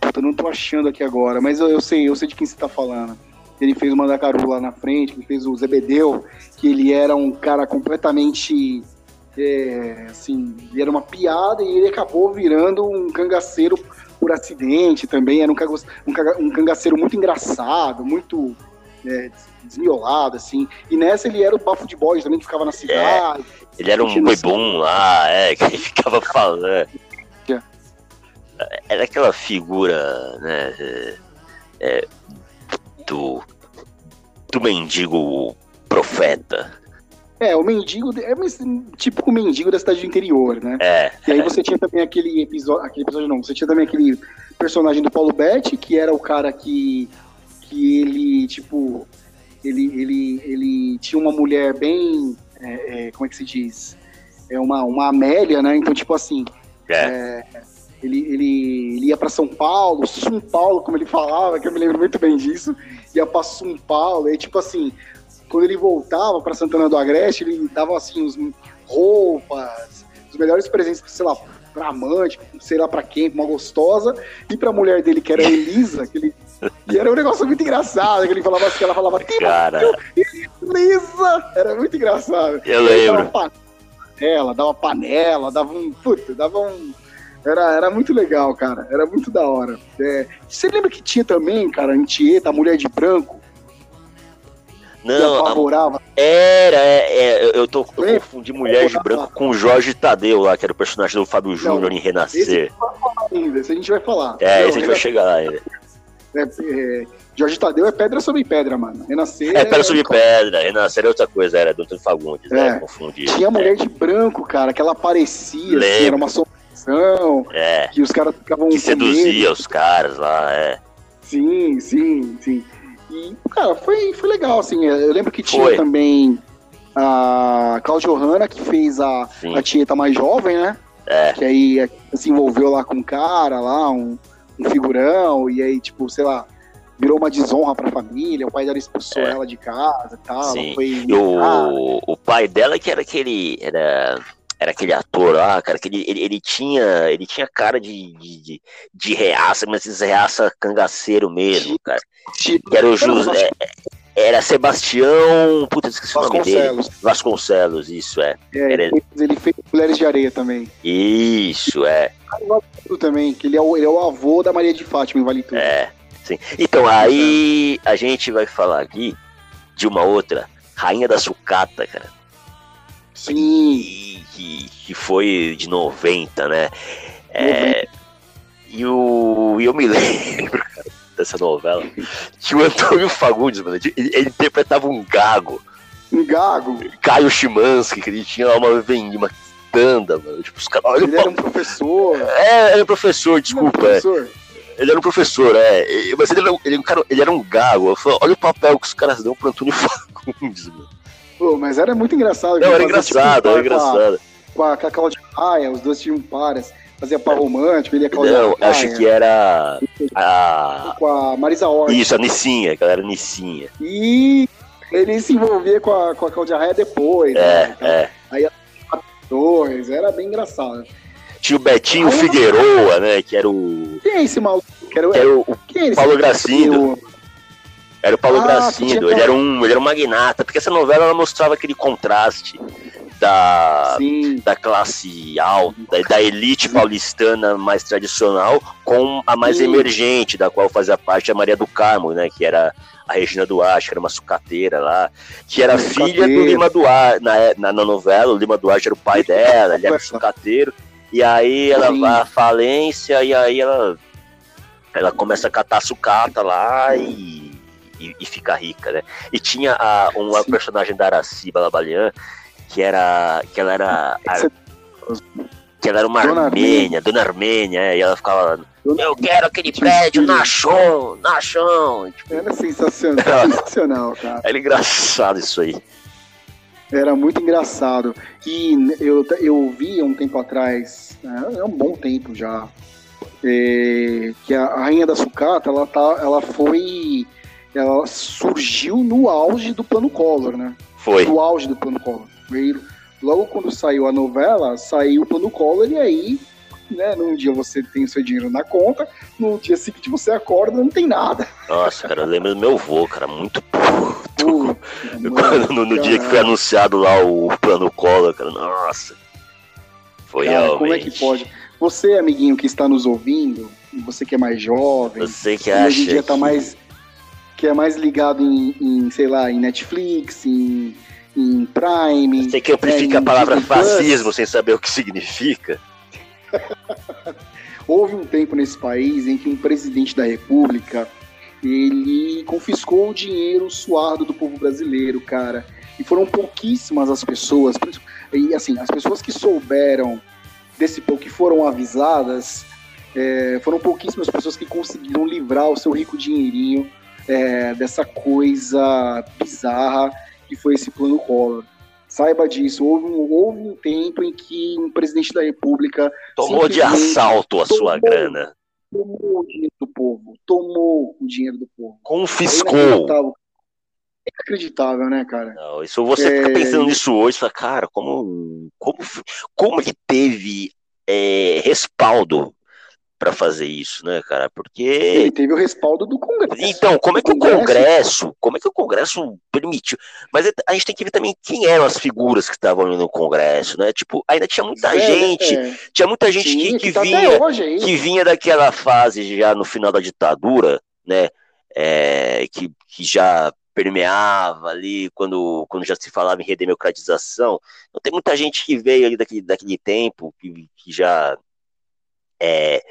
Puta, não tô achando aqui agora, mas eu, eu sei, eu sei de quem você tá falando. Ele fez o Mandacaru lá na frente, ele fez o Zebedeu, que ele era um cara completamente. é, assim, ele era uma piada e ele acabou virando um cangaceiro por acidente também. Era um, um um cangaceiro muito engraçado, muito é, desmiolado, assim. E nessa ele era o bafo de bode também, que ficava na cidade. Ele era um boi bom lá, é, <laughs> que ele ficava falando. Era aquela figura, né? é, é, do. Do mendigo profeta. É, o mendigo, é mas, tipo o mendigo da cidade do interior, né? É, E aí você tinha também aquele episódio, aquele episódio não, você tinha também aquele personagem do Paulo Betti, que era o cara que, que ele, tipo, ele, ele, ele tinha uma mulher bem, é, é, como é que se diz? É uma, uma Amélia, né? Então, tipo assim, é. ele, ele, ele ia para São Paulo, São Paulo, como ele falava, que eu me lembro muito bem disso, ia para São Paulo, e tipo assim, quando ele voltava para Santana do Agreste, ele dava assim, os roupas, os melhores presentes, sei lá, pra amante, sei lá pra quem, uma gostosa, e pra mulher dele, que era Elisa, que ele, e era um negócio muito engraçado, que ele falava assim, ela falava, Cara, Elisa! Era muito engraçado. eu lembro. Dava panela, dava panela, dava um. Puta, dava um. Era, era muito legal, cara. Era muito da hora. É, você lembra que tinha também, cara, em Tieta, a mulher de branco, Não, a- apavorava? era, é, é, eu- tô eu confundi Mulher de Branco com o Jorge Tadeu lá, que era o personagem do Fábio Júnior em Esse Renascer. vai falar ainda, esse a gente vai falar. É, Não, esse a gente vai chegar lá ainda. É, é, Jorge Tadeu é pedra sobre pedra, mano. Renascer. É, Pedra sobre Pedra, Renascer é outra coisa, era do Antônio Fagundes, É. né? Confundi. Tinha mulher de branco, cara, que ela aparecia, assim, era uma assombração, É, que os caras ficavam que com medo. seduzia os caras lá, é. Sim, sim, sim. E, cara, foi, foi legal, assim. Eu lembro que tinha Foi. também a Cláudia Hanna, que fez a, Sim. a Tieta mais jovem, né? É. Que aí é, se envolveu lá com um cara lá, um, um figurão, e aí, tipo, sei lá, virou uma desonra pra família, o pai dela expulsou É. ela de casa e tal. Sim. Foi E o, o pai dela que era aquele. Era, era aquele ator lá, cara, que ele, ele, ele tinha. Ele tinha cara de, de, de, de reaça, mas esse reaça cangaceiro mesmo, cara. Que era o José. Era Sebastião. Puta, esqueci o nome dele. Vasconcelos. Isso é. É, Era- ele, fez Mulheres de Areia também. Isso, é. Também, que ele é, o, ele é o avô da Maria de Fátima em Vale Tudo. É. Sim. Então, aí a gente vai falar aqui de uma outra. Rainha da Sucata, cara. Sim. que, que foi de 90, né? É, e o, e eu me <laughs> lembro, cara, dessa novela, que o Antônio Fagundes, mano, ele, ele interpretava um gago, Um gago. Caio Chimansky, que ele tinha lá uma tanda, mano. Tipo, os caras. Ele era um professor. É, ele é professor, desculpa. Não, é. professor. Ele era um professor, é. Mas ele era, um- ele, era um cara- ele era um gago. Falei, olha o papel que os caras dão pro Antônio <laughs> Fagundes, mano. Pô, mas era muito engraçado. Não, era tipo, engraçado, um era engraçado. Com a, com a Cláudia Raia, os dois tinham pares. Fazia par romântico, ele e a Cláudia Não, Raia. acho que era a. Com a Marisa Hort. Isso, a Nissinha, que ela era Nissinha. E ele se envolvia com a, com a Cláudia Raia depois. É, né? é. Dois, era bem engraçado. Tinha o Betinho Aí eu- Figueroa, né? Que era o. Quem é esse maluco? Era, Que era o, o quem é esse Paulo Gracindo. Eu- Era o Paulo Ah, Gracindo. Ele era, um, ele era um magnata. Porque essa novela ela mostrava aquele contraste da, Sim, da classe alta, da, elite paulistana mais tradicional, com a mais Sim. emergente, da qual fazia parte a Maria do Carmo, né? Que era a Regina Duarte, que era uma sucateira lá, que era filha do. Lima Duarte, na, na, na novela, o Lima Duarte era o pai dela, ele era sucateiro, e aí ela Sim. vai à falência, e aí ela, ela começa a catar sucata lá e, e, e fica rica, né? E tinha a, uma Sim. personagem da Araci Balabalian, que era. que ela era. que ela era uma Dona Armênia, Dona Armênia, é, e ela ficava. Dona- Eu quero aquele prédio na chão, na chão. E, tipo, era sensacional, <laughs> sensacional, cara. Era engraçado isso aí. Era muito engraçado. E eu, eu vi um tempo atrás, é é um bom tempo já, é, que a, a Rainha da Sucata, ela, tá, ela foi. Ela surgiu no auge do plano Collor, né? Foi. No auge do plano Collor. Logo quando saiu a novela, saiu o plano Collor e aí, né, num dia você tem o seu dinheiro na conta, no dia seguinte você acorda não tem nada. Nossa, cara, eu lembro do meu avô, cara, muito puto. Quando- no, no dia que foi anunciado lá o plano Collor, cara, nossa. Foi Cara, realmente. como é que pode? Você, amiguinho que está nos ouvindo, você que é mais jovem, Você que que hoje em acha dia tá que- mais que é mais ligado em, em, sei lá, em Netflix, em, em Prime. Você que amplifica é, a palavra Disney Plus. fascismo sem saber o que significa. <laughs> Houve um tempo nesse país em que um presidente da República ele confiscou o dinheiro suado do povo brasileiro, cara. E foram pouquíssimas as pessoas, e assim, as pessoas que souberam desse pouco, que foram avisadas, é, foram pouquíssimas pessoas que conseguiram livrar o seu rico dinheirinho é, dessa coisa bizarra que foi esse plano Collor. Saiba disso, houve um, houve um tempo em que um presidente da República Tomou de assalto a sua tomou. grana. tomou o dinheiro do povo, tomou o dinheiro do povo. É Confiscou. inacreditável. É inacreditável, né, cara? Não, isso você É, fica pensando nisso hoje, fala, cara, como, como, como ele teve é, respaldo pra fazer isso, né, cara? Porque Ele teve o respaldo do Congresso. então, como é que o Congresso- como é que o Congresso permitiu? Mas é- a gente tem que ver também quem eram as figuras que estavam ali no Congresso, né? Tipo, ainda tinha muita É, gente, é, tinha muita gente tinha, que, que tá vinha, hoje que vinha daquela fase já no final da ditadura, né? É, que, que já permeava ali quando, quando já se falava em redemocratização. Então tem muita gente que veio ali daquele, daquele tempo, que, que já é,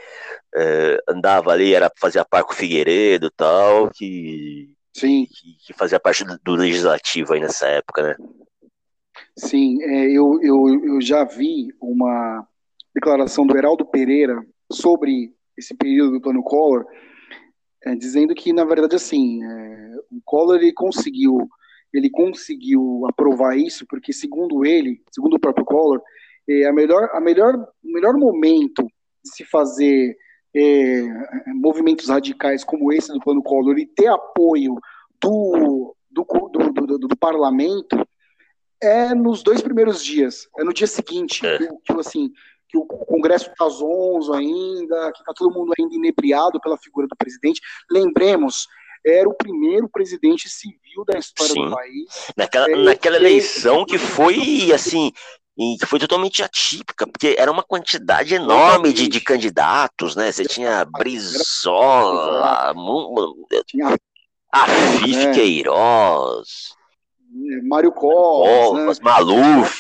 é, andava ali, era fazia par com o Figueiredo e tal, que, Sim, que, que fazia parte do, do legislativo aí nessa época, né? sim. é, eu, eu, eu já vi uma declaração do Heraldo Pereira sobre esse período do plano Collor, é, dizendo que, na verdade, assim, é, o Collor ele conseguiu, ele conseguiu aprovar isso, porque, segundo ele, segundo o próprio Collor, é, a melhor, a melhor, o melhor momento se fazer é, movimentos radicais como esse do plano Collor e ter apoio do, do, do, do, do- parlamento é nos dois primeiros dias, é no dia seguinte, É. que, que, assim, que o Congresso está zonzo ainda, que está todo mundo ainda inebriado pela figura do presidente. Lembremos, era o primeiro presidente civil da história Sim. do país. Naquela, É, naquela eleição que foi assim, e que foi totalmente atípica, porque era uma quantidade enorme de, de candidatos, né? Você tinha Brizola, Tinha Afif É. Queiroz, é, Mário Covas, né? Maluf.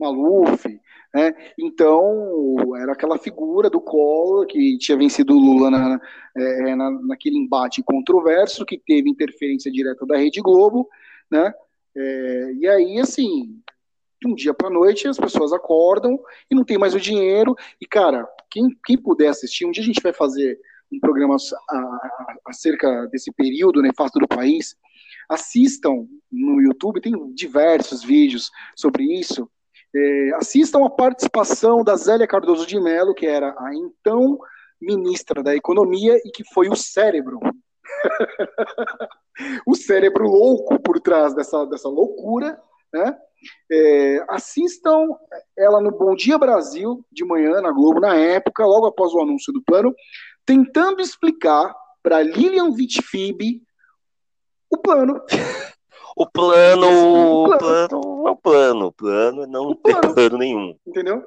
Maluf, né? Então, era aquela figura do Collor que tinha vencido o Lula na, é, na- naquele embate controverso, que teve interferência direta da Rede Globo, né? É, e aí, assim, de um dia para noite as pessoas acordam e não tem mais o dinheiro. E, cara, quem, quem puder assistir, um dia a gente vai fazer um programa a- a- acerca desse período nefasto do país. Assistam no YouTube, tem diversos vídeos sobre isso. É, assistam a participação da Zélia Cardoso de Mello, que era a então ministra da Economia e que foi o cérebro. <laughs> o cérebro louco por trás dessa, dessa loucura, né? É, assistam ela no Bom Dia Brasil, de manhã, na Globo, na época, logo após o anúncio do plano, tentando explicar para Lilian Vitfib o plano. O plano, <laughs> o plano é o plano. O plano é não ter plano. plano nenhum. entendeu?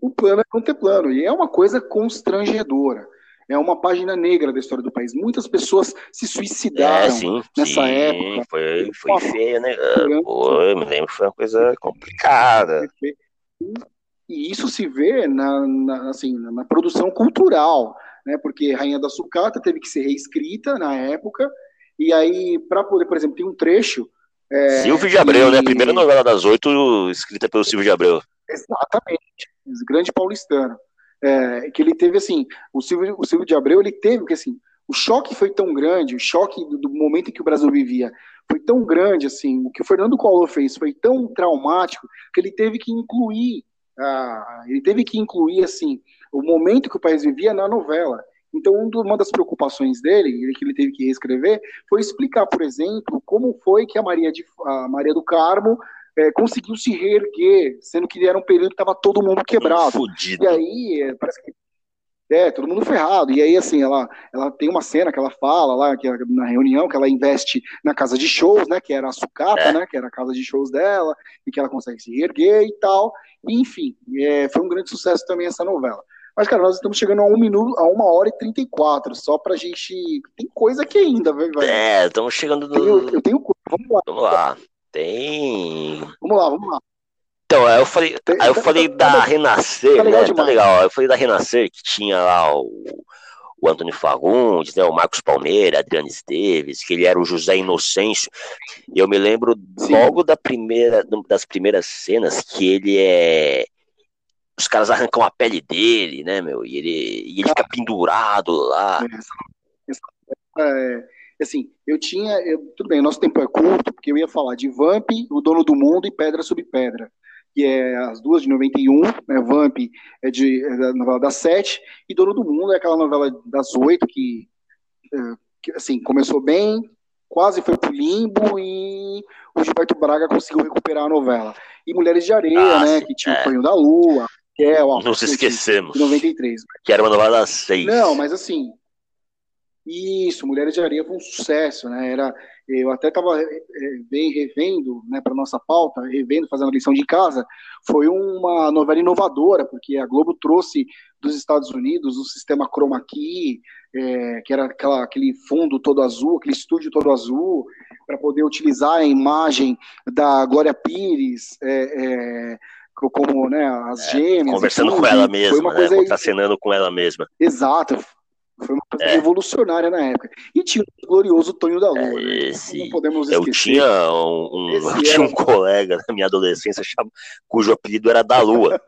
O plano é não ter plano. E é uma coisa constrangedora. É uma página negra da história do país. Muitas pessoas se suicidaram. É, sim. nessa sim, época. Foi, foi feio, né? Pô, eu me lembro que foi uma coisa complicada. E isso se vê na, na, assim, na produção cultural, né? Porque Rainha da Sucata teve que ser reescrita na época, e aí, para poder, por exemplo, tem um trecho. é, Silvio de Abreu, né? que- Primeira novela das oito escrita pelo Silvio de Abreu. Exatamente, grande paulistano. É, que ele teve assim, o Silvio, o Silvio de Abreu, ele teve que assim, o choque foi tão grande, o choque do, do momento em que o Brasil vivia foi tão grande assim, o que o Fernando Collor fez foi tão traumático que ele teve que incluir, ah, ele teve que incluir assim o momento que o país vivia na novela. Então, um uma das preocupações dele, que ele teve que reescrever, foi explicar, por exemplo, como foi que a Maria, de, a Maria do Carmo eh, conseguiu se reerguer, sendo que era um período que estava todo mundo quebrado. Fudido. E aí, é, parece que. É, todo mundo ferrado. E aí, assim, ela, ela tem uma cena que ela fala lá, que é na reunião, que ela investe na casa de shows, né? Que era a sucata, É. né? Que era a casa de shows dela, e que ela consegue se reerguer e tal. E, enfim, é, foi um grande sucesso também essa novela. Mas, cara, nós estamos chegando a um minuto, a uma hora e trinta e quatro, só pra gente. Tem coisa aqui ainda, velho. É, estamos chegando Eu tenho, no. eu tenho coisa. Vamos lá, Vamos lá. Tem. vamos lá, vamos lá. Então, aí eu falei, aí eu Tá- falei tá- da tá- Renascer, tá legal né? Tá demais. legal. Eu falei da Renascer, que tinha lá o, o Antônio Fagundes, né? O Marcos Palmeira, Adriano Esteves, que ele era o José Inocêncio. E eu me lembro Sim. logo da primeira, das primeiras cenas que ele é. Os caras arrancam a pele dele, né, meu? E ele, e ele fica pendurado lá. É, assim, eu tinha. eu- tudo bem, nosso tempo é curto, porque eu ia falar de Vamp, O Dono do Mundo e Pedra sobre Pedra, que é as duas de 91, né? Vamp é, de, é da novela das sete, e Dono do Mundo é aquela novela das oito que, é, que, assim, começou bem, quase foi pro limbo e o Gilberto Braga conseguiu recuperar a novela. E Mulheres de Areia, Ah, né? sim, Que tinha é. o Sonho da Lua, que é o Não se esquecemos. de 93. Que era uma novela das seis. Não, mas assim, isso, Mulheres de Areia foi um sucesso, né? Era, eu até estava bem revendo, né, para nossa pauta, revendo, fazendo a lição de casa. Foi uma novela inovadora, porque a Globo trouxe dos Estados Unidos o sistema chroma key, é, que era aquela, aquele fundo todo azul, aquele estúdio todo azul, para poder utilizar a imagem da Glória Pires. é, é, como né, as gêmeas. e Conversando com ela mesma, né? Contracenando com ela mesma. Exato. Foi uma coisa É. revolucionária na época. E tinha o glorioso Tonho da Lua, É, né? esse- Não podemos Eu esquecer. tinha um, um- eu <laughs> tinha um colega na minha adolescência cujo apelido era da Lua.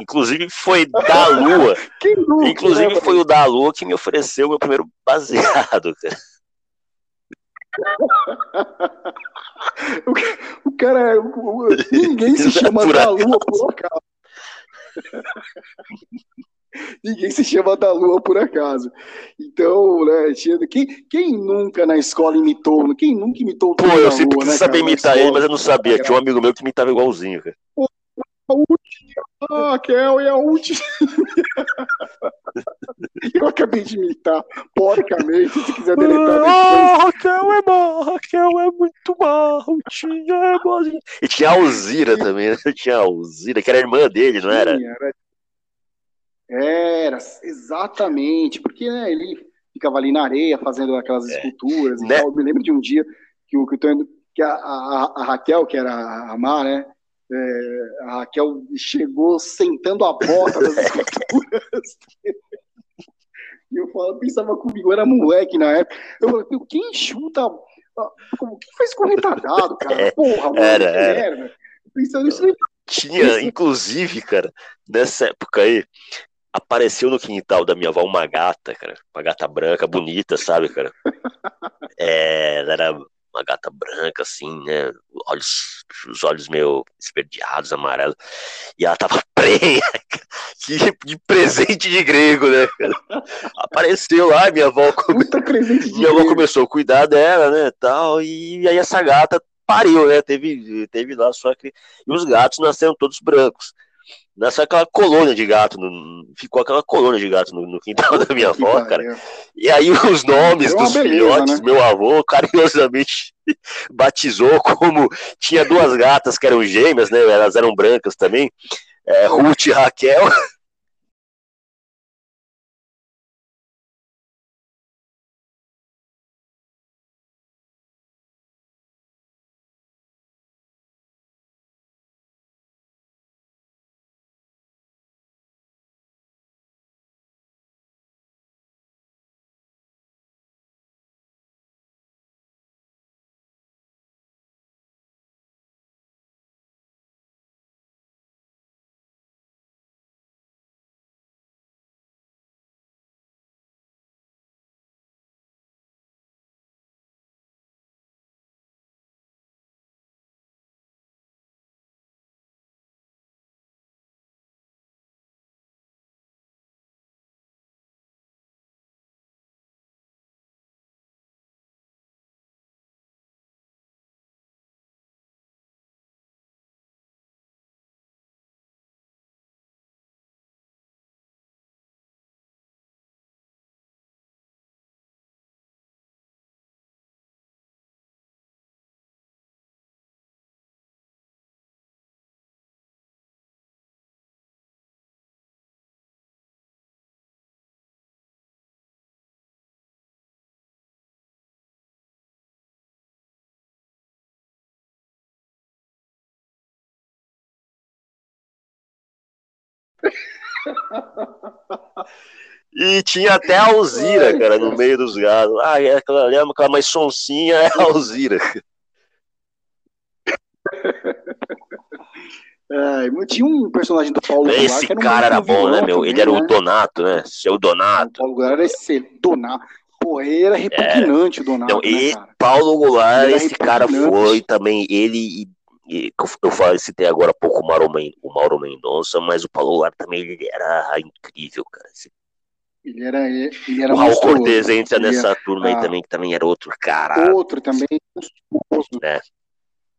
Inclusive foi da Lua. <laughs> Quem nunca, Inclusive né, foi o da Lua que me ofereceu o meu primeiro baseado. cara. <laughs> O cara, o- o- ninguém se chama da. Lua por acaso. Ninguém se chama da Lua por acaso. Então, né, tinha, quem, quem nunca na escola imitou? Quem nunca imitou o Pô, eu sempre Lua, quis né, saber imitar ele, mas eu não sabia. Tinha um amigo meu que imitava igualzinho, cara. Ah, Raquel é a última. <laughs> Eu acabei de imitar porcamente, se quiser deletar depois. Ah, Raquel é má, Raquel é muito má, Rutinha é boazinha. E tinha a Alzira também, né? <laughs> Tinha a Alzira, que era irmã dele, não era? Sim, era, Era, exatamente, porque né, ele ficava ali na areia fazendo aquelas esculturas e né? Eu me lembro de um dia que o que, Tonho- que a, a- a Raquel, que era a Mar, né? é, a Raquel chegou sentando a bota das <laughs> esculturas. E eu falava, pensava comigo, eu era moleque na época. Eu falei, "Meu, quem chuta. Como, quem faz com retardado, cara? <laughs> É, Porra, mano, era, que era. Pensando isso, Tinha, inclusive, cara, nessa época aí, apareceu no quintal da minha avó uma gata, cara. Uma gata branca, bonita, sabe, cara? <laughs> É, ela era uma gata branca, assim, né? Olhos, os olhos meio esverdeados, amarelos. E ela tava <laughs> prenha. Que de presente de grego, né, cara? Apareceu lá, minha avó. come- de Minha avó grego. começou a cuidar dela, né, tal, e aí essa gata pariu, né, teve, teve lá só que... E os gatos nasceram todos brancos. Nasceu aquela colônia de gato, no- ficou aquela colônia de gato no, no quintal <laughs> da minha avó, cara. E aí os nomes É dos beleza, filhotes, né? meu avô carinhosamente <laughs> batizou como tinha duas gatas que eram gêmeas, né? Elas eram brancas também, é, Ruth e Raquel. <laughs> E tinha até a Alzira, cara, no meio dos gados. Ah, é aquela, lembra aquela mais sonsinha, é a Alzira. É, tinha um personagem do Paulo Goulart Esse que era um cara era bom, né, meu? também, Ele era o né? Donato, né? Seu O Donato. Paulo Goulart era esse Donato. Pô, ele era repugnante o Donato, Não, né, e? Paulo Goulart, esse cara foi também, ele, e- eu- falei, citei agora há pouco o Mauro, Men- o Mauro Mendonça, mas o Paulo Goulart também, ele era incrível, cara. Esse- Ele era, ele era o Raul. Cortez entra nessa turma aí ah. também, que também era outro cara, Outro também, monstruoso. né?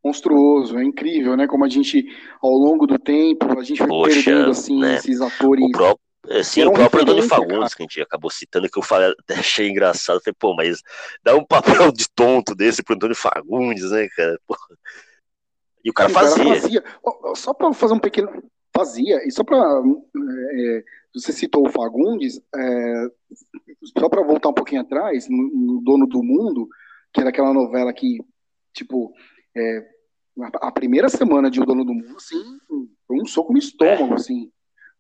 Monstruoso, é incrível, né? Como a gente, ao longo do tempo, a gente foi Poxa, perdendo, assim, né? esses atores. O próprio, assim, o próprio Antônio Fagundes, que a gente acabou citando, que eu falei, <laughs> até achei engraçado. Falei, pô, mas dá um papel de tonto desse pro Antônio Fagundes, né, cara? Pô. E o cara O fazia. Ó, ó, Só para fazer um pequeno. Fazia, e só para. você citou o Fagundes, é, só para voltar um pouquinho atrás, no, no Dono do Mundo, que era aquela novela que, tipo, é, a, a primeira semana de O Dono do Mundo, assim, foi um soco no estômago, assim,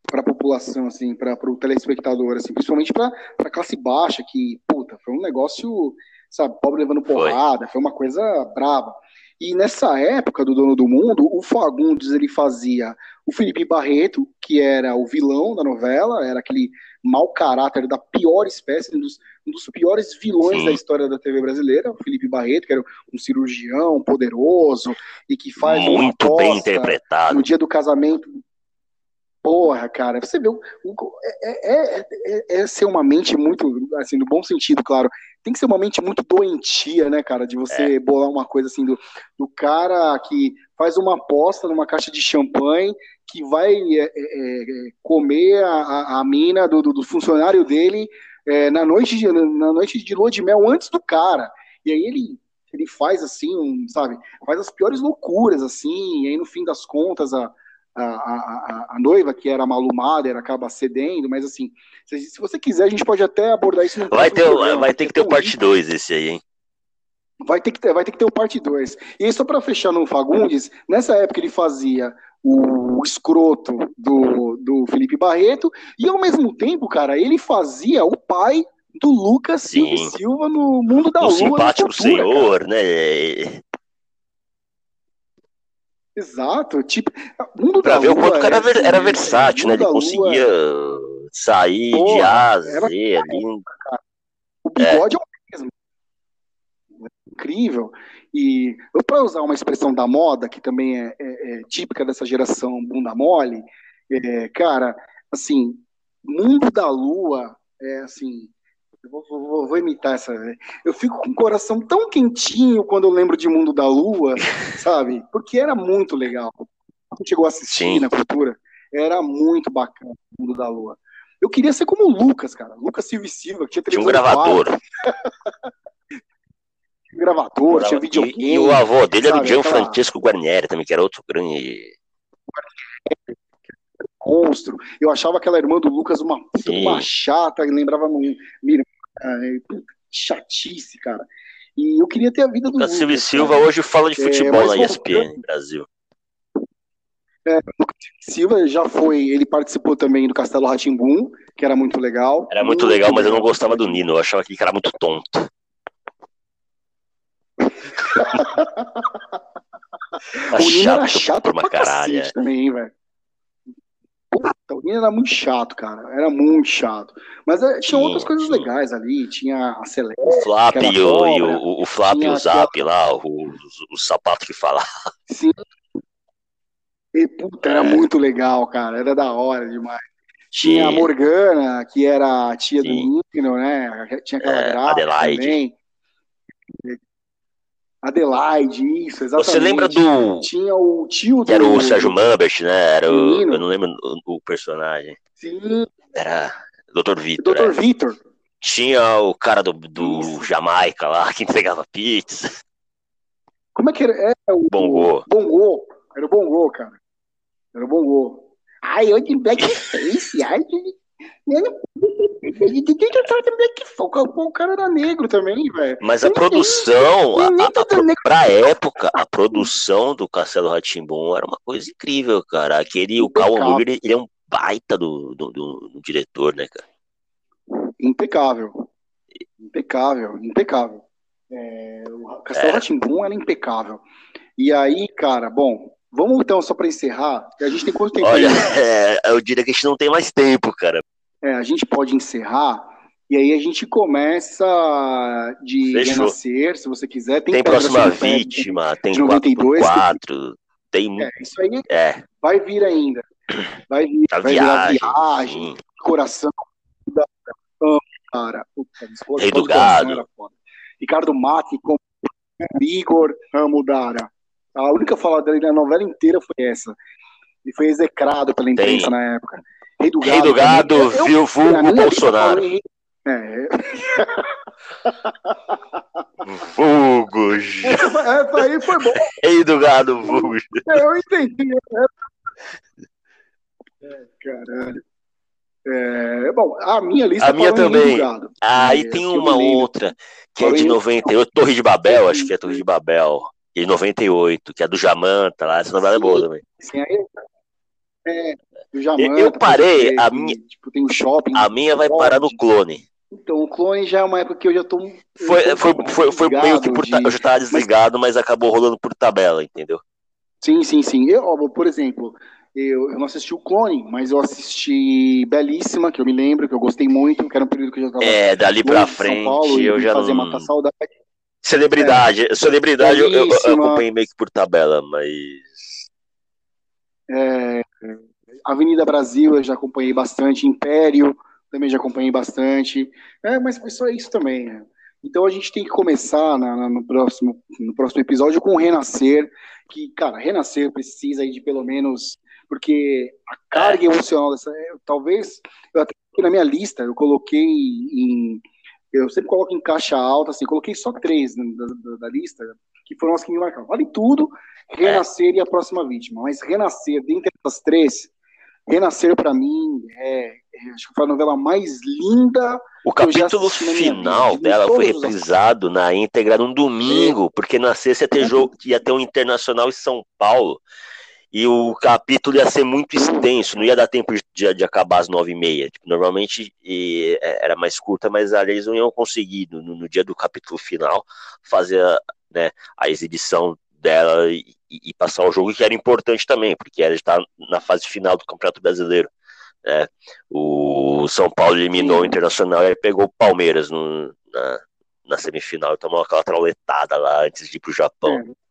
para a população, assim, para o telespectador, assim, principalmente para a classe baixa, que, puta, foi um negócio, sabe, pobre levando Foi. porrada, foi uma coisa brava. E nessa época do Dono do Mundo, o Fagundes ele fazia o Felipe Barreto, que era o vilão da novela, era aquele mau caráter da pior espécie, um dos, um dos piores vilões Sim. da história da TV brasileira, o Felipe Barreto, que era um cirurgião poderoso e que faz Muito bem interpretado. no dia do casamento. Porra, cara, você vê, é, é, é, é ser uma mente muito, assim, no bom sentido, claro, tem que ser uma mente muito doentia, né, cara, de você bolar uma coisa assim, do, do cara que faz uma aposta numa caixa de champanhe, que vai é, é, é, comer a, a, mina do, do, do funcionário dele é, na, noite de, na noite de lua de mel antes do cara, e aí ele, ele faz assim, um, sabe, faz as piores loucuras, assim, e aí no fim das contas a a, a, a- noiva, que era a Malu Mader, acaba cedendo, mas assim, se, se você quiser, a gente pode até abordar isso no Vai, ter, programa, vai ter que ter o parte 2 esse aí, hein? Vai ter que ter, vai ter que ter o parte 2. E aí, só para fechar no Fagundes, nessa época ele fazia o escroto do, do Felipe Barreto, e ao mesmo tempo, cara, ele fazia o pai do Lucas Silva Sim. Silva no Mundo da Um Lua. simpático cultura, cara. senhor, né? Exato, tipo, Mundo Pra da ver o Lua quanto o cara é, era, assim, era é, versátil, né? Ele da Lua conseguia sair de Porra, A a Z ali. O bigode é, o mesmo. Incrível. E para usar uma expressão da moda, que também é, é- é típica dessa geração bunda mole, é, cara, assim, mundo da lua, é assim. Eu vou, vou- vou imitar essa. Eu fico com o coração tão quentinho quando eu lembro de Mundo da Lua, <laughs> sabe? Porque era muito legal. Quem chegou a assistir Sim. na cultura, era muito bacana o Mundo da Lua. Eu queria ser como o Lucas, cara. Lucas Silva e Silva, que tinha Tinha um televisão gravador. quarto, <laughs> gravador, tinha E, videogame. e o avô dele era o sabe? Gianfrancesco Guarnieri também, que era outro grande. monstro. Eu achava aquela irmã do Lucas uma uma chata, lembrava minha irmã. É, Chatice, cara. E eu queria ter a vida do Lucas. Silva Silva hoje fala de É, futebol mas na ESPN Brasil. Silva já foi, ele participou também do Castelo Ratimbum, que era muito legal. Era muito legal, mas eu não gostava do Nino. Eu achava que ele era muito tonto. <laughs> O Nino era chato uma pra caralho. cacete também, velho. Puta, o Nino era muito chato, cara. Era muito chato. Mas é, tinha Tinha, outras coisas tinha. legais ali. Tinha a Celeste. O Flap e o, o, o Flap e o Zap lá, o, o, sapato que fala. Sim. E, puta, era É. muito legal, cara. Era da hora demais. Tinha a Tinha. Morgana, que era a tia Sim. do Nino, né? Tinha aquela É, grávida também. Adelaide, isso, exatamente. Você lembra do. Tinha o tio Que era o do- Sérgio Mambert, né? Era o, eu não lembro o, personagem. Sim, Era Dr. Vitor. Dr. é. Vitor. Tinha o cara do, do Isso. Jamaica lá, <laughs> que entregava pizza. Como é que era? É, o Bongô. Bongô. Era o Bongô, cara. Era o Bongô. Ai, eu de blackface. Ai, de... De que que eu tava de blackface? O cara era negro também, velho. Mas a produção, a, a, a, pro- negro- pra época, a produção do Castelo Ratimbum era uma coisa incrível, cara. Aquele, o Cal Impecável. Hamburger, ele é um baita do, do, do- do diretor, né, cara? Impecável. Impecável, impecável. É, o Castelo É. Ratimbum era impecável. E aí, cara, bom, vamos então só pra encerrar. A gente tem quanto tempo Olha, <laughs> é, eu diria que a gente não tem mais tempo, cara. É, a gente pode encerrar e aí a gente começa de Fechou. renascer, se você quiser. Tem Pedra próxima Sem Pé, vítima, tem de 92, 4x4, tem muito. É, isso aí É, vai vir ainda. Vai vir, a vai viagem. viagem, coração da cara. Rei do Gado. Ricardo Mack com Igor amo Dara. A única fala dele na novela inteira foi essa. E foi execrado pela imprensa na época. Rei do Gado. Rei do Gado. Eu- viu, vulgo vida Bolsonaro. falei- É, Vulgo, essa, essa aí foi boa. Rei do Gado, vulgo. Eu entendi. É, caralho. É, bom, a minha lista A minha também. Aí É, tem uma outra, que é de 98, Torre de Babel, acho que é Torre de Babel. De 98, que é do Jamanta lá, essa novela é boa Sim. também. Assim, aí, é, do Eu- Jamanta, eu parei, tem- a minha- Tipo, tem o shopping. A minha vai parar no clone. Então, o clone já é uma época que eu já tô. Foi, tô foi, foi, foi meio que por. de- Eu já tava desligado, mas acabou rolando por tabela, entendeu? Sim, sim, sim. Eu, ó, por exemplo, eu, eu não assisti o Clone, mas eu assisti Belíssima, que eu me lembro, que eu gostei muito, que era um período que eu já tava É, dali pra frente Paulo, eu já fazia não. matar saudade. Celebridade, celebridade eu, eu- acompanhei meio que por tabela, mas. É, Avenida Brasil eu já acompanhei bastante, Império também já acompanhei bastante, é, mas foi só isso também. né? Então a gente tem que começar na- na- no, próximo, no próximo episódio com o Renascer, que, cara, Renascer precisa aí de pelo menos, porque a carga emocional dessa, é, talvez, eu até na minha lista, eu coloquei em, eu sempre coloco em caixa alta, assim, coloquei só três da, da- da lista, que foram as que me marcaram. Vale tudo, Renascer e a próxima vítima. Mas Renascer, dentre essas três, Renascer pra mim é, é, acho que foi a novela mais linda. O capítulo final vida, de dela foi reprisado na íntegra num domingo, porque na sexta ia ter jogo, ia ter um Internacional em São Paulo. E o capítulo ia ser muito extenso, não ia dar tempo de, de acabar às nove e meia. Tipo, normalmente e, é, era mais curta, mas ali eles não iam conseguir, no, no dia do capítulo final, fazer a, né, a exibição dela e, e passar o jogo, que era importante também, porque ela está na fase final do Campeonato Brasileiro. né? O São Paulo eliminou o Internacional e pegou o Palmeiras no- na, na semifinal e tomou aquela trauletada lá antes de ir pro Japão. É,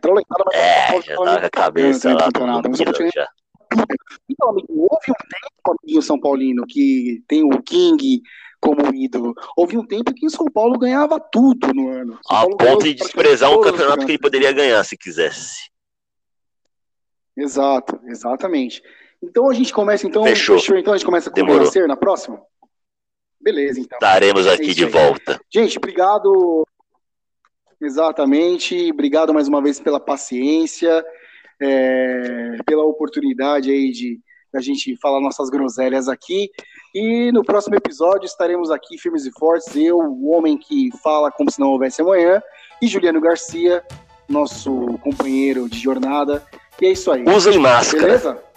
trauletada, mas É, São Paulo já tava tava com a cabeça campeonato, já. Então, amigo, houve um tempo, amiguinho São Paulino, que tem o King como ídolo. Houve um tempo que o São Paulo ganhava tudo no ano. São A Paulo ponto de desprezar um campeonato que ele poderia ganhar se quisesse. Exato, exatamente. Então a gente começa, então, Fechou. então a gente começa com o Demorou. Renascer na próxima? Beleza, então. Estaremos É aqui isso de volta. Gente, obrigado. Exatamente. Obrigado mais uma vez pela paciência, é, pela oportunidade aí de a gente falar nossas groselhas aqui. E no próximo episódio estaremos aqui firmes e fortes. Eu, o homem que fala como se não houvesse amanhã, e Juliano Garcia, nosso companheiro de jornada. E é isso aí. Usem máscara. Beleza?